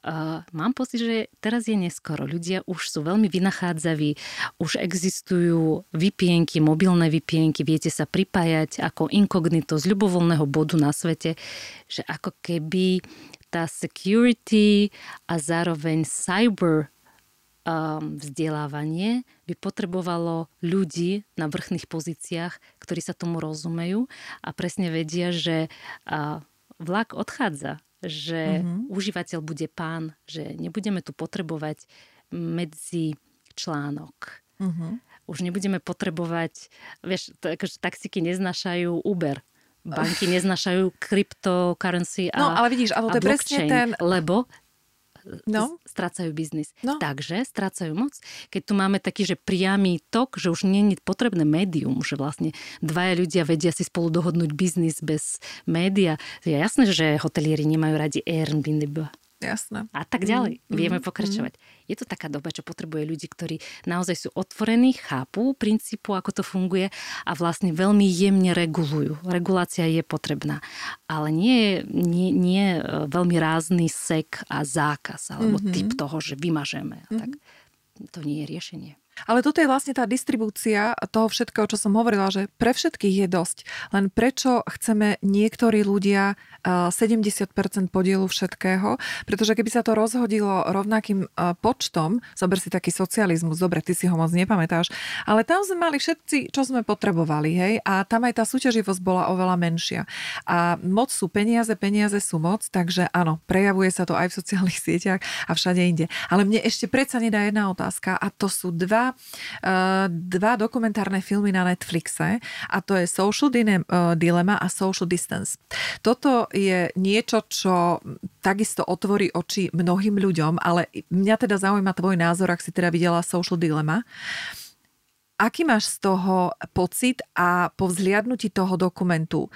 Uh, mám pocit, že teraz je neskoro. Ľudia už sú veľmi vynachádzaví, už existujú vypienky, mobilné vypienky, viete sa pripájať ako inkognito z ľubovoľného bodu na svete, že ako keby tá security a zároveň cyber um, vzdelávanie by potrebovalo ľudí na vrchných pozíciách, ktorí sa tomu rozumejú a presne vedia, že uh, vlak odchádza že uh-huh. užívateľ bude pán, že nebudeme tu potrebovať medzi článok. Uh-huh. Už nebudeme potrebovať, vieš, akože taxiky neznašajú Uber, banky neznašajú cryptocurrency a No, ale vidíš, ale to je presne ten... Lebo no. strácajú biznis. No. Takže strácajú moc. Keď tu máme taký, že priamy tok, že už nie je potrebné médium, že vlastne dvaja ľudia vedia si spolu dohodnúť biznis bez média. Je jasné, že hotelieri nemajú radi Airbnb. Jasné. A tak ďalej. Mm, Vieme mm, pokračovať. Mm. Je to taká doba, čo potrebuje ľudí, ktorí naozaj sú otvorení, chápu princípu, ako to funguje a vlastne veľmi jemne regulujú. Regulácia je potrebná. Ale nie, nie, nie e, veľmi rázny sek a zákaz alebo mm-hmm. typ toho, že vymažeme. Mm-hmm. Tak to nie je riešenie. Ale toto je vlastne tá distribúcia toho všetkého, čo som hovorila, že pre všetkých je dosť. Len prečo chceme niektorí ľudia 70% podielu všetkého? Pretože keby sa to rozhodilo rovnakým počtom, zober si taký socializmus, dobre, ty si ho moc nepamätáš, ale tam sme mali všetci, čo sme potrebovali, hej? A tam aj tá súťaživosť bola oveľa menšia. A moc sú peniaze, peniaze sú moc, takže áno, prejavuje sa to aj v sociálnych sieťach a všade inde. Ale mne ešte predsa nedá jedna otázka a to sú dva dva, dva dokumentárne filmy na Netflixe a to je Social Dilemma a Social Distance. Toto je niečo, čo takisto otvorí oči mnohým ľuďom, ale mňa teda zaujíma tvoj názor, ak si teda videla Social Dilemma. Aký máš z toho pocit a po vzliadnutí toho dokumentu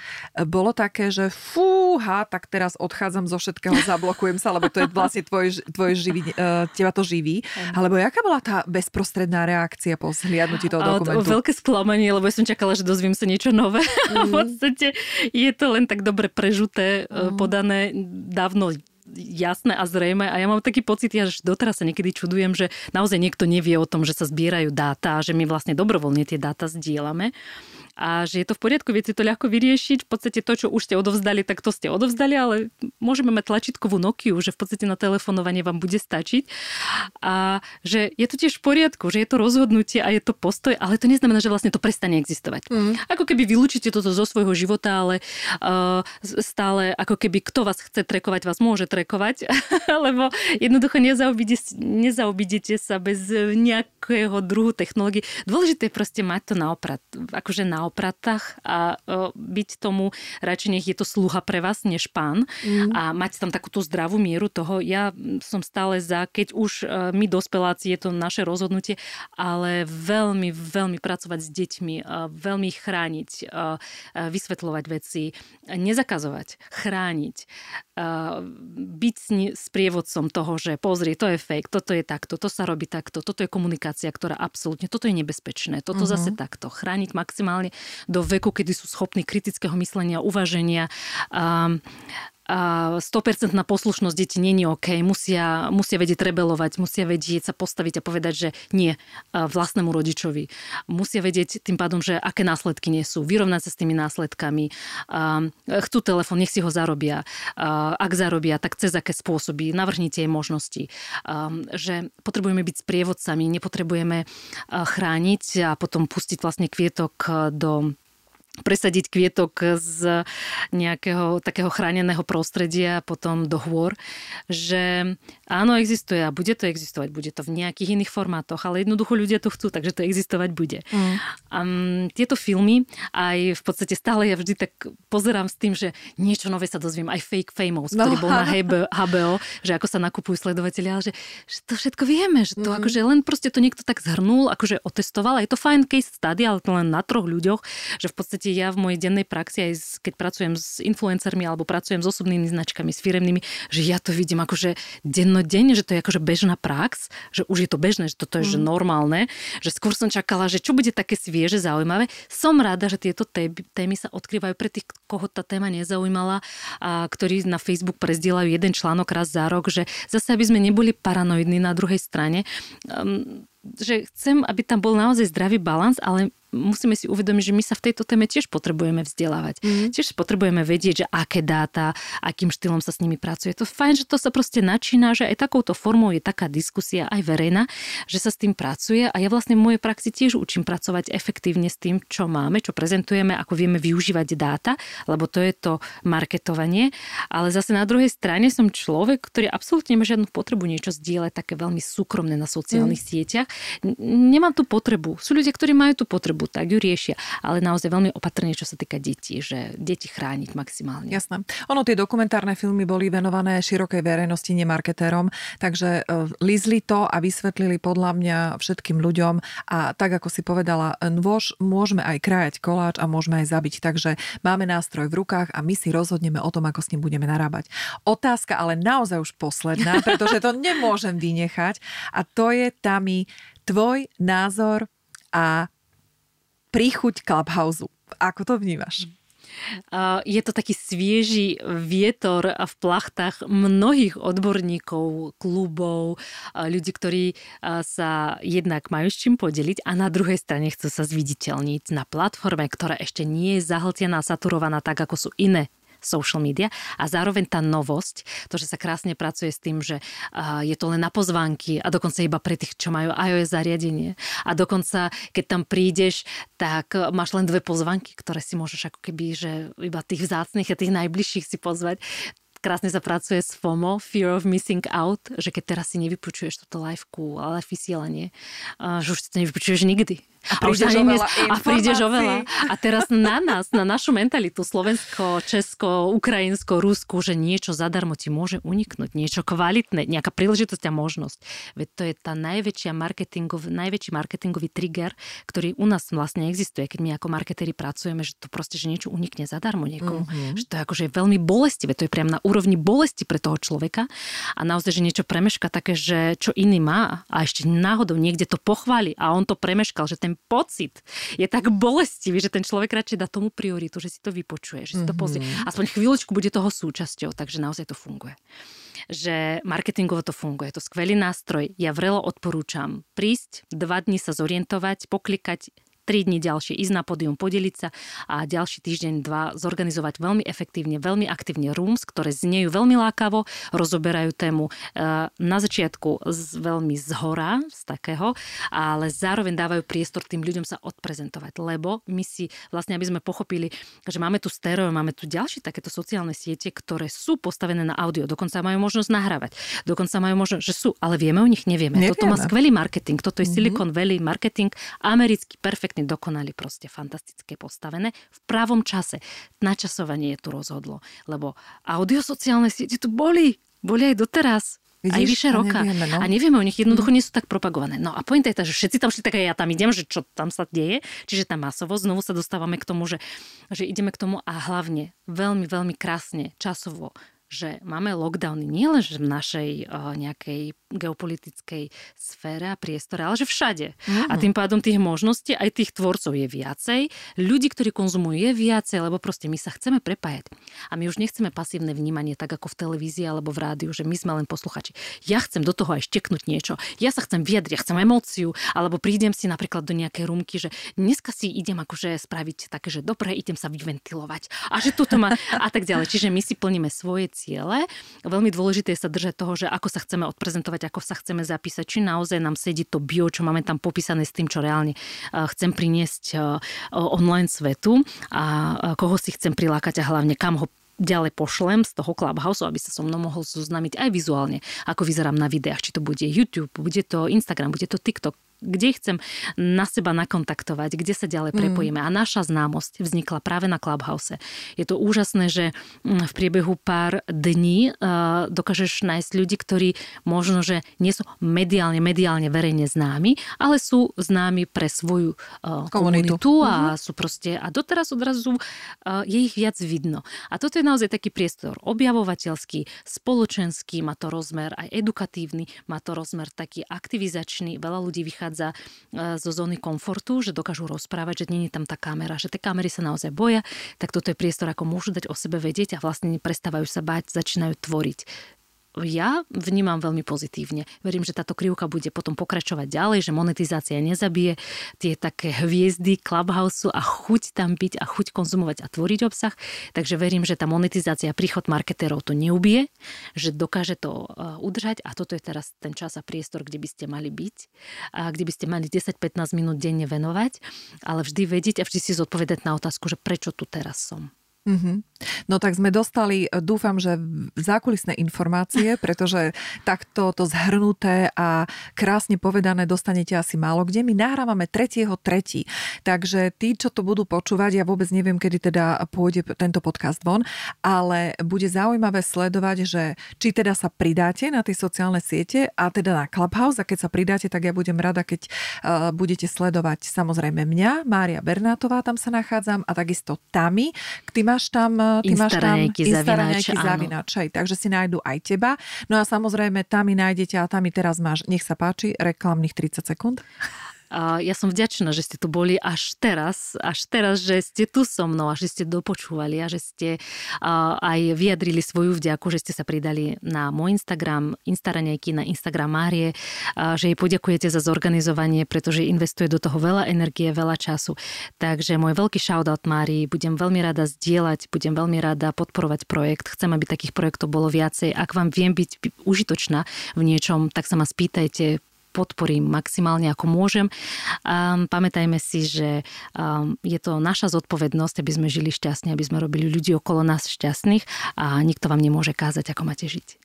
bolo také, že fúha, tak teraz odchádzam zo všetkého, zablokujem sa, lebo to je vlastne tvoj, tvoj živý, e, teba to živí. Alebo jaká bola tá bezprostredná reakcia po vzliadnutí toho dokumentu? To veľké sklamanie, lebo ja som čakala, že dozviem sa niečo nové. Mm. v podstate je to len tak dobre prežuté, mm. podané dávno jasné a zrejme. A ja mám taký pocit, ja že doteraz sa niekedy čudujem, že naozaj niekto nevie o tom, že sa zbierajú dáta a že my vlastne dobrovoľne tie dáta zdieľame a že je to v poriadku, viete to ľahko vyriešiť. V podstate to, čo už ste odovzdali, tak to ste odovzdali, ale môžeme mať tlačítkovú Nokiu, že v podstate na telefonovanie vám bude stačiť. A že je to tiež v poriadku, že je to rozhodnutie a je to postoj, ale to neznamená, že vlastne to prestane existovať. Mm. Ako keby vylúčite toto zo svojho života, ale uh, stále ako keby kto vás chce trekovať, vás môže trekovať, lebo jednoducho nezaobídete, nezaobídete sa bez nejakého druhu technológie. Dôležité je proste mať to na oprat, akože na opratách a byť tomu, radšej nech je to sluha pre vás, než pán mm. a mať tam takúto zdravú mieru toho. Ja som stále za, keď už e, my dospeláci, je to naše rozhodnutie, ale veľmi, veľmi pracovať s deťmi, veľmi chrániť, vysvetľovať veci, nezakazovať, chrániť, byť s prievodcom toho, že pozri, to je fake, toto je takto, to sa robí takto, toto je komunikácia, ktorá absolútne, toto je nebezpečné, toto uh-huh. zase takto. Chrániť maximálne do veku, kedy sú schopní kritického myslenia, uvaženia, um, 100% poslušnosť detí není OK. Musia, musia vedieť rebelovať, musia vedieť sa postaviť a povedať, že nie vlastnému rodičovi. Musia vedieť tým pádom, že aké následky nie sú. Vyrovnať sa s tými následkami. Chcú telefón, nech si ho zarobia. Ak zarobia, tak cez aké spôsoby. Navrhnite jej možnosti. Že potrebujeme byť sprievodcami, nepotrebujeme chrániť a potom pustiť vlastne kvietok do presadiť kvietok z nejakého takého chráneného prostredia potom do hôr, že áno, existuje a bude to existovať, bude to v nejakých iných formátoch, ale jednoducho ľudia to chcú, takže to existovať bude. Mm. Um, tieto filmy aj v podstate stále ja vždy tak pozerám s tým, že niečo nové sa dozviem, aj fake famous, no. ktorý bol na HBO, že ako sa nakupujú sledovateľia, že, že to všetko vieme, že to mm. akože len proste to niekto tak zhrnul, akože otestoval, a je to fajn case study, ale to len na troch ľuďoch, že v podstate podstate ja v mojej dennej praxi, aj keď pracujem s influencermi alebo pracujem s osobnými značkami, s firemnými, že ja to vidím akože dennodenne, že to je akože bežná prax, že už je to bežné, že toto je mm. že normálne, že skôr som čakala, že čo bude také svieže, zaujímavé. Som rada, že tieto témy sa odkrývajú pre tých, koho tá téma nezaujímala, a ktorí na Facebook prezdielajú jeden článok raz za rok, že zase aby sme neboli paranoidní na druhej strane. Um, že chcem, aby tam bol naozaj zdravý balans, ale musíme si uvedomiť, že my sa v tejto téme tiež potrebujeme vzdelávať. Mm. Tiež potrebujeme vedieť, že aké dáta, akým štýlom sa s nimi pracuje. To fajn, že to sa proste načína, že aj takouto formou je taká diskusia aj verejná, že sa s tým pracuje a ja vlastne v mojej praxi tiež učím pracovať efektívne s tým, čo máme, čo prezentujeme, ako vieme využívať dáta, lebo to je to marketovanie. Ale zase na druhej strane som človek, ktorý absolútne nemá žiadnu potrebu niečo zdieľať také veľmi súkromné na sociálnych mm. sieťach. Nemám tú potrebu. Sú ľudia, ktorí majú tú potrebu potrebu, tak ju riešia. Ale naozaj veľmi opatrne, čo sa týka detí, že deti chrániť maximálne. Jasné. Ono, tie dokumentárne filmy boli venované širokej verejnosti, nemarketérom, takže uh, lizli to a vysvetlili podľa mňa všetkým ľuďom a tak, ako si povedala, nôž môžeme aj krájať koláč a môžeme aj zabiť, takže máme nástroj v rukách a my si rozhodneme o tom, ako s ním budeme narábať. Otázka ale naozaj už posledná, pretože to nemôžem vynechať a to je, Tami, tvoj názor a príchuť Clubhouse. Ako to vnímaš? Je to taký svieži vietor v plachtách mnohých odborníkov, klubov, ľudí, ktorí sa jednak majú s čím podeliť a na druhej strane chcú sa zviditeľniť na platforme, ktorá ešte nie je zahltená, saturovaná tak, ako sú iné social media a zároveň tá novosť, to, že sa krásne pracuje s tým, že je to len na pozvánky a dokonca iba pre tých, čo majú iOS zariadenie. A dokonca, keď tam prídeš, tak máš len dve pozvánky, ktoré si môžeš ako keby, že iba tých vzácných a tých najbližších si pozvať krásne sa pracuje s FOMO, Fear of Missing Out, že keď teraz si nevypočuješ toto liveku, ale vysielanie, že už si to nevypočuješ nikdy a prídeš, a, oveľa a prídeš oveľa. A teraz na nás, na našu mentalitu, Slovensko, Česko, Ukrajinsko, Rusko, že niečo zadarmo ti môže uniknúť, niečo kvalitné, nejaká príležitosť a možnosť. Veď to je tá najväčšia marketingov, najväčší marketingový trigger, ktorý u nás vlastne existuje, keď my ako marketéri pracujeme, že to proste, že niečo unikne zadarmo niekomu. Mm-hmm. Že to je akože veľmi bolestivé, to je priam na úrovni bolesti pre toho človeka a naozaj, že niečo premeška také, že čo iný má a ešte náhodou niekde to pochváli a on to premeškal, že ten pocit je tak bolestivý, že ten človek radšej dá tomu prioritu, že si to vypočuje, že si to pozrie. Mm-hmm. Aspoň chvíľočku bude toho súčasťou, takže naozaj to funguje že marketingovo to funguje. Je to skvelý nástroj. Ja vrelo odporúčam prísť, dva dní sa zorientovať, poklikať 3 dní ďalšie ísť na pódium, podeliť sa a ďalší týždeň, dva zorganizovať veľmi efektívne, veľmi aktívne rooms, ktoré znejú veľmi lákavo, rozoberajú tému e, na začiatku z, veľmi zhora, z takého, ale zároveň dávajú priestor tým ľuďom sa odprezentovať, lebo my si vlastne, aby sme pochopili, že máme tu stereo, máme tu ďalšie takéto sociálne siete, ktoré sú postavené na audio, dokonca majú možnosť nahrávať, dokonca majú možnosť, že sú, ale vieme o nich, nevieme. nevieme. Toto má skvelý marketing, toto je mm-hmm. Silicon Valley marketing, americký, perfektný perfektne dokonali, proste fantastické postavené. V pravom čase. Načasovanie je tu rozhodlo, lebo audiosociálne siete tu boli. Boli aj doteraz. Vidíš, aj vyše roka. Nevieme, no? A nevieme o nich, jednoducho nie sú tak propagované. No a pointa je tá, že všetci tam šli, tak aj ja tam idem, že čo tam sa deje. Čiže tá masovosť, znovu sa dostávame k tomu, že, že ideme k tomu a hlavne veľmi, veľmi krásne, časovo že máme lockdowny nielen v našej uh, nejakej geopolitickej sfére a priestore, ale že všade. Mm. A tým pádom tých možností aj tých tvorcov je viacej, ľudí, ktorí konzumujú je viacej, lebo proste my sa chceme prepájať. A my už nechceme pasívne vnímanie, tak ako v televízii alebo v rádiu, že my sme len posluchači. Ja chcem do toho aj šteknúť niečo. Ja sa chcem vyjadriť, ja chcem emóciu, alebo prídem si napríklad do nejakej rumky, že dneska si idem akože spraviť také, že dobre, idem sa vyventilovať. A že toto má a tak ďalej. Čiže my si plníme svoje ciele. Veľmi dôležité je sa držať toho, že ako sa chceme odprezentovať, ako sa chceme zapísať, či naozaj nám sedí to bio, čo máme tam popísané s tým, čo reálne chcem priniesť online svetu a koho si chcem prilákať a hlavne kam ho ďalej pošlem z toho Clubhouse, aby sa so mnou mohol zoznámiť aj vizuálne, ako vyzerám na videách, či to bude YouTube, bude to Instagram, bude to TikTok, kde chcem na seba nakontaktovať, kde sa ďalej mm. prepojíme. A naša známosť vznikla práve na Clubhouse. Je to úžasné, že mm, v priebehu pár dní uh, dokážeš nájsť ľudí, ktorí možno, že nie sú mediálne, mediálne verejne známi, ale sú známi pre svoju uh, komunitu, komunitu a mm-hmm. sú proste, a doteraz odrazu uh, je ich viac vidno. A toto je naozaj taký priestor objavovateľský, spoločenský, má to rozmer aj edukatívny, má to rozmer taký aktivizačný. Veľa ľudí vychádza e, zo zóny komfortu, že dokážu rozprávať, že je tam tá kamera, že tie kamery sa naozaj boja, tak toto je priestor, ako môžu dať o sebe vedieť a vlastne prestávajú sa báť, začínajú tvoriť ja vnímam veľmi pozitívne. Verím, že táto krivka bude potom pokračovať ďalej, že monetizácia nezabije tie také hviezdy Clubhouse a chuť tam byť a chuť konzumovať a tvoriť obsah. Takže verím, že tá monetizácia, príchod marketérov to neubije, že dokáže to e, udržať a toto je teraz ten čas a priestor, kde by ste mali byť a kde by ste mali 10-15 minút denne venovať, ale vždy vedieť a vždy si zodpovedať na otázku, že prečo tu teraz som. Mm-hmm. No tak sme dostali, dúfam, že zákulisné informácie, pretože takto to zhrnuté a krásne povedané dostanete asi málo kde. My nahrávame 3.3. Takže tí, čo to budú počúvať, ja vôbec neviem, kedy teda pôjde tento podcast von, ale bude zaujímavé sledovať, že či teda sa pridáte na tie sociálne siete a teda na Clubhouse a keď sa pridáte, tak ja budem rada, keď uh, budete sledovať samozrejme mňa, Mária Bernátová, tam sa nachádzam a takisto Tami. Ty máš tam, ty máš tam instaraňajky zavinač, takže si nájdu aj teba. No a samozrejme, tam mi nájdete a tam mi teraz máš, nech sa páči, reklamných 30 sekúnd. A ja som vďačná, že ste tu boli až teraz, až teraz, že ste tu so mnou a že ste dopočúvali a že ste aj vyjadrili svoju vďaku, že ste sa pridali na môj Instagram, Instaranejky, na Instagram Márie, že jej poďakujete za zorganizovanie, pretože investuje do toho veľa energie, veľa času. Takže môj veľký shoutout Márii, budem veľmi rada zdieľať, budem veľmi rada podporovať projekt. Chcem, aby takých projektov bolo viacej. Ak vám viem byť užitočná v niečom, tak sa ma spýtajte, podporím maximálne ako môžem. Um, pamätajme si, že um, je to naša zodpovednosť, aby sme žili šťastne, aby sme robili ľudí okolo nás šťastných a nikto vám nemôže kázať, ako máte žiť.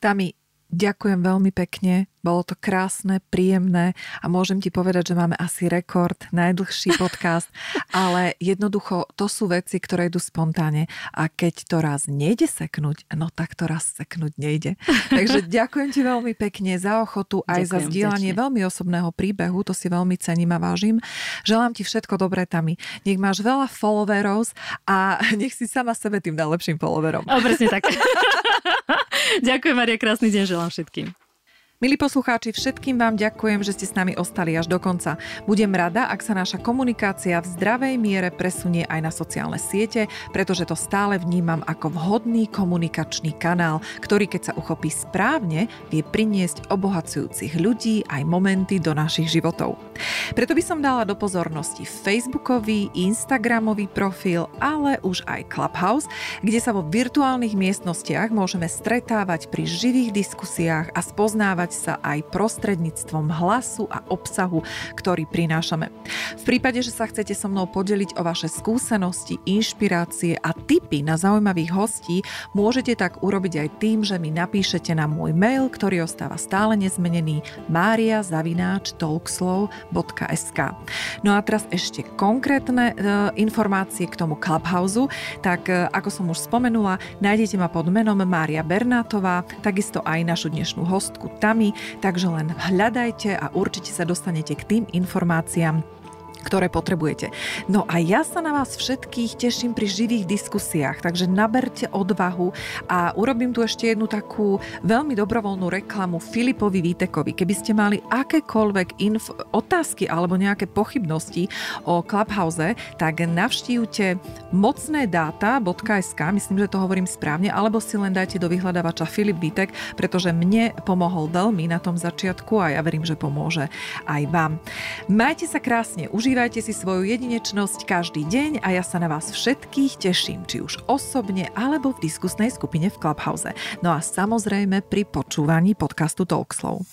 Tami, ďakujem veľmi pekne bolo to krásne, príjemné a môžem ti povedať, že máme asi rekord, najdlhší podcast, ale jednoducho to sú veci, ktoré idú spontáne a keď to raz nejde seknúť, no tak to raz seknúť nejde. Takže ďakujem ti veľmi pekne za ochotu aj ďakujem, za zdieľanie ďačne. veľmi osobného príbehu, to si veľmi cením a vážim. Želám ti všetko dobré, Tami. Nech máš veľa followerov a nech si sama sebe tým najlepším followerom. O, presne tak. ďakujem, Maria, krásny deň želám všetkým. Milí poslucháči, všetkým vám ďakujem, že ste s nami ostali až do konca. Budem rada, ak sa naša komunikácia v zdravej miere presunie aj na sociálne siete, pretože to stále vnímam ako vhodný komunikačný kanál, ktorý keď sa uchopí správne, vie priniesť obohacujúcich ľudí aj momenty do našich životov. Preto by som dala do pozornosti Facebookový, Instagramový profil, ale už aj Clubhouse, kde sa vo virtuálnych miestnostiach môžeme stretávať pri živých diskusiách a spoznávať vyjadrovať sa aj prostredníctvom hlasu a obsahu, ktorý prinášame. V prípade, že sa chcete so mnou podeliť o vaše skúsenosti, inšpirácie a tipy na zaujímavých hostí, môžete tak urobiť aj tým, že mi napíšete na môj mail, ktorý ostáva stále nezmenený mariazavináč.talkslow.sk No a teraz ešte konkrétne e, informácie k tomu Clubhouse, tak e, ako som už spomenula, nájdete ma pod menom Mária Bernátová, takisto aj našu dnešnú hostku tam nami, takže len hľadajte a určite sa dostanete k tým informáciám, ktoré potrebujete. No a ja sa na vás všetkých teším pri živých diskusiách, takže naberte odvahu a urobím tu ešte jednu takú veľmi dobrovoľnú reklamu Filipovi Vítekovi. Keby ste mali akékoľvek inf- otázky alebo nejaké pochybnosti o Clubhouse, tak navštívte mocnédata.sk, myslím, že to hovorím správne, alebo si len dajte do vyhľadávača Filip Vítek, pretože mne pomohol veľmi na tom začiatku a ja verím, že pomôže aj vám. Majte sa krásne, užite Užívajte si svoju jedinečnosť každý deň a ja sa na vás všetkých teším, či už osobne alebo v diskusnej skupine v Clubhouse. No a samozrejme pri počúvaní podcastu Talkslow.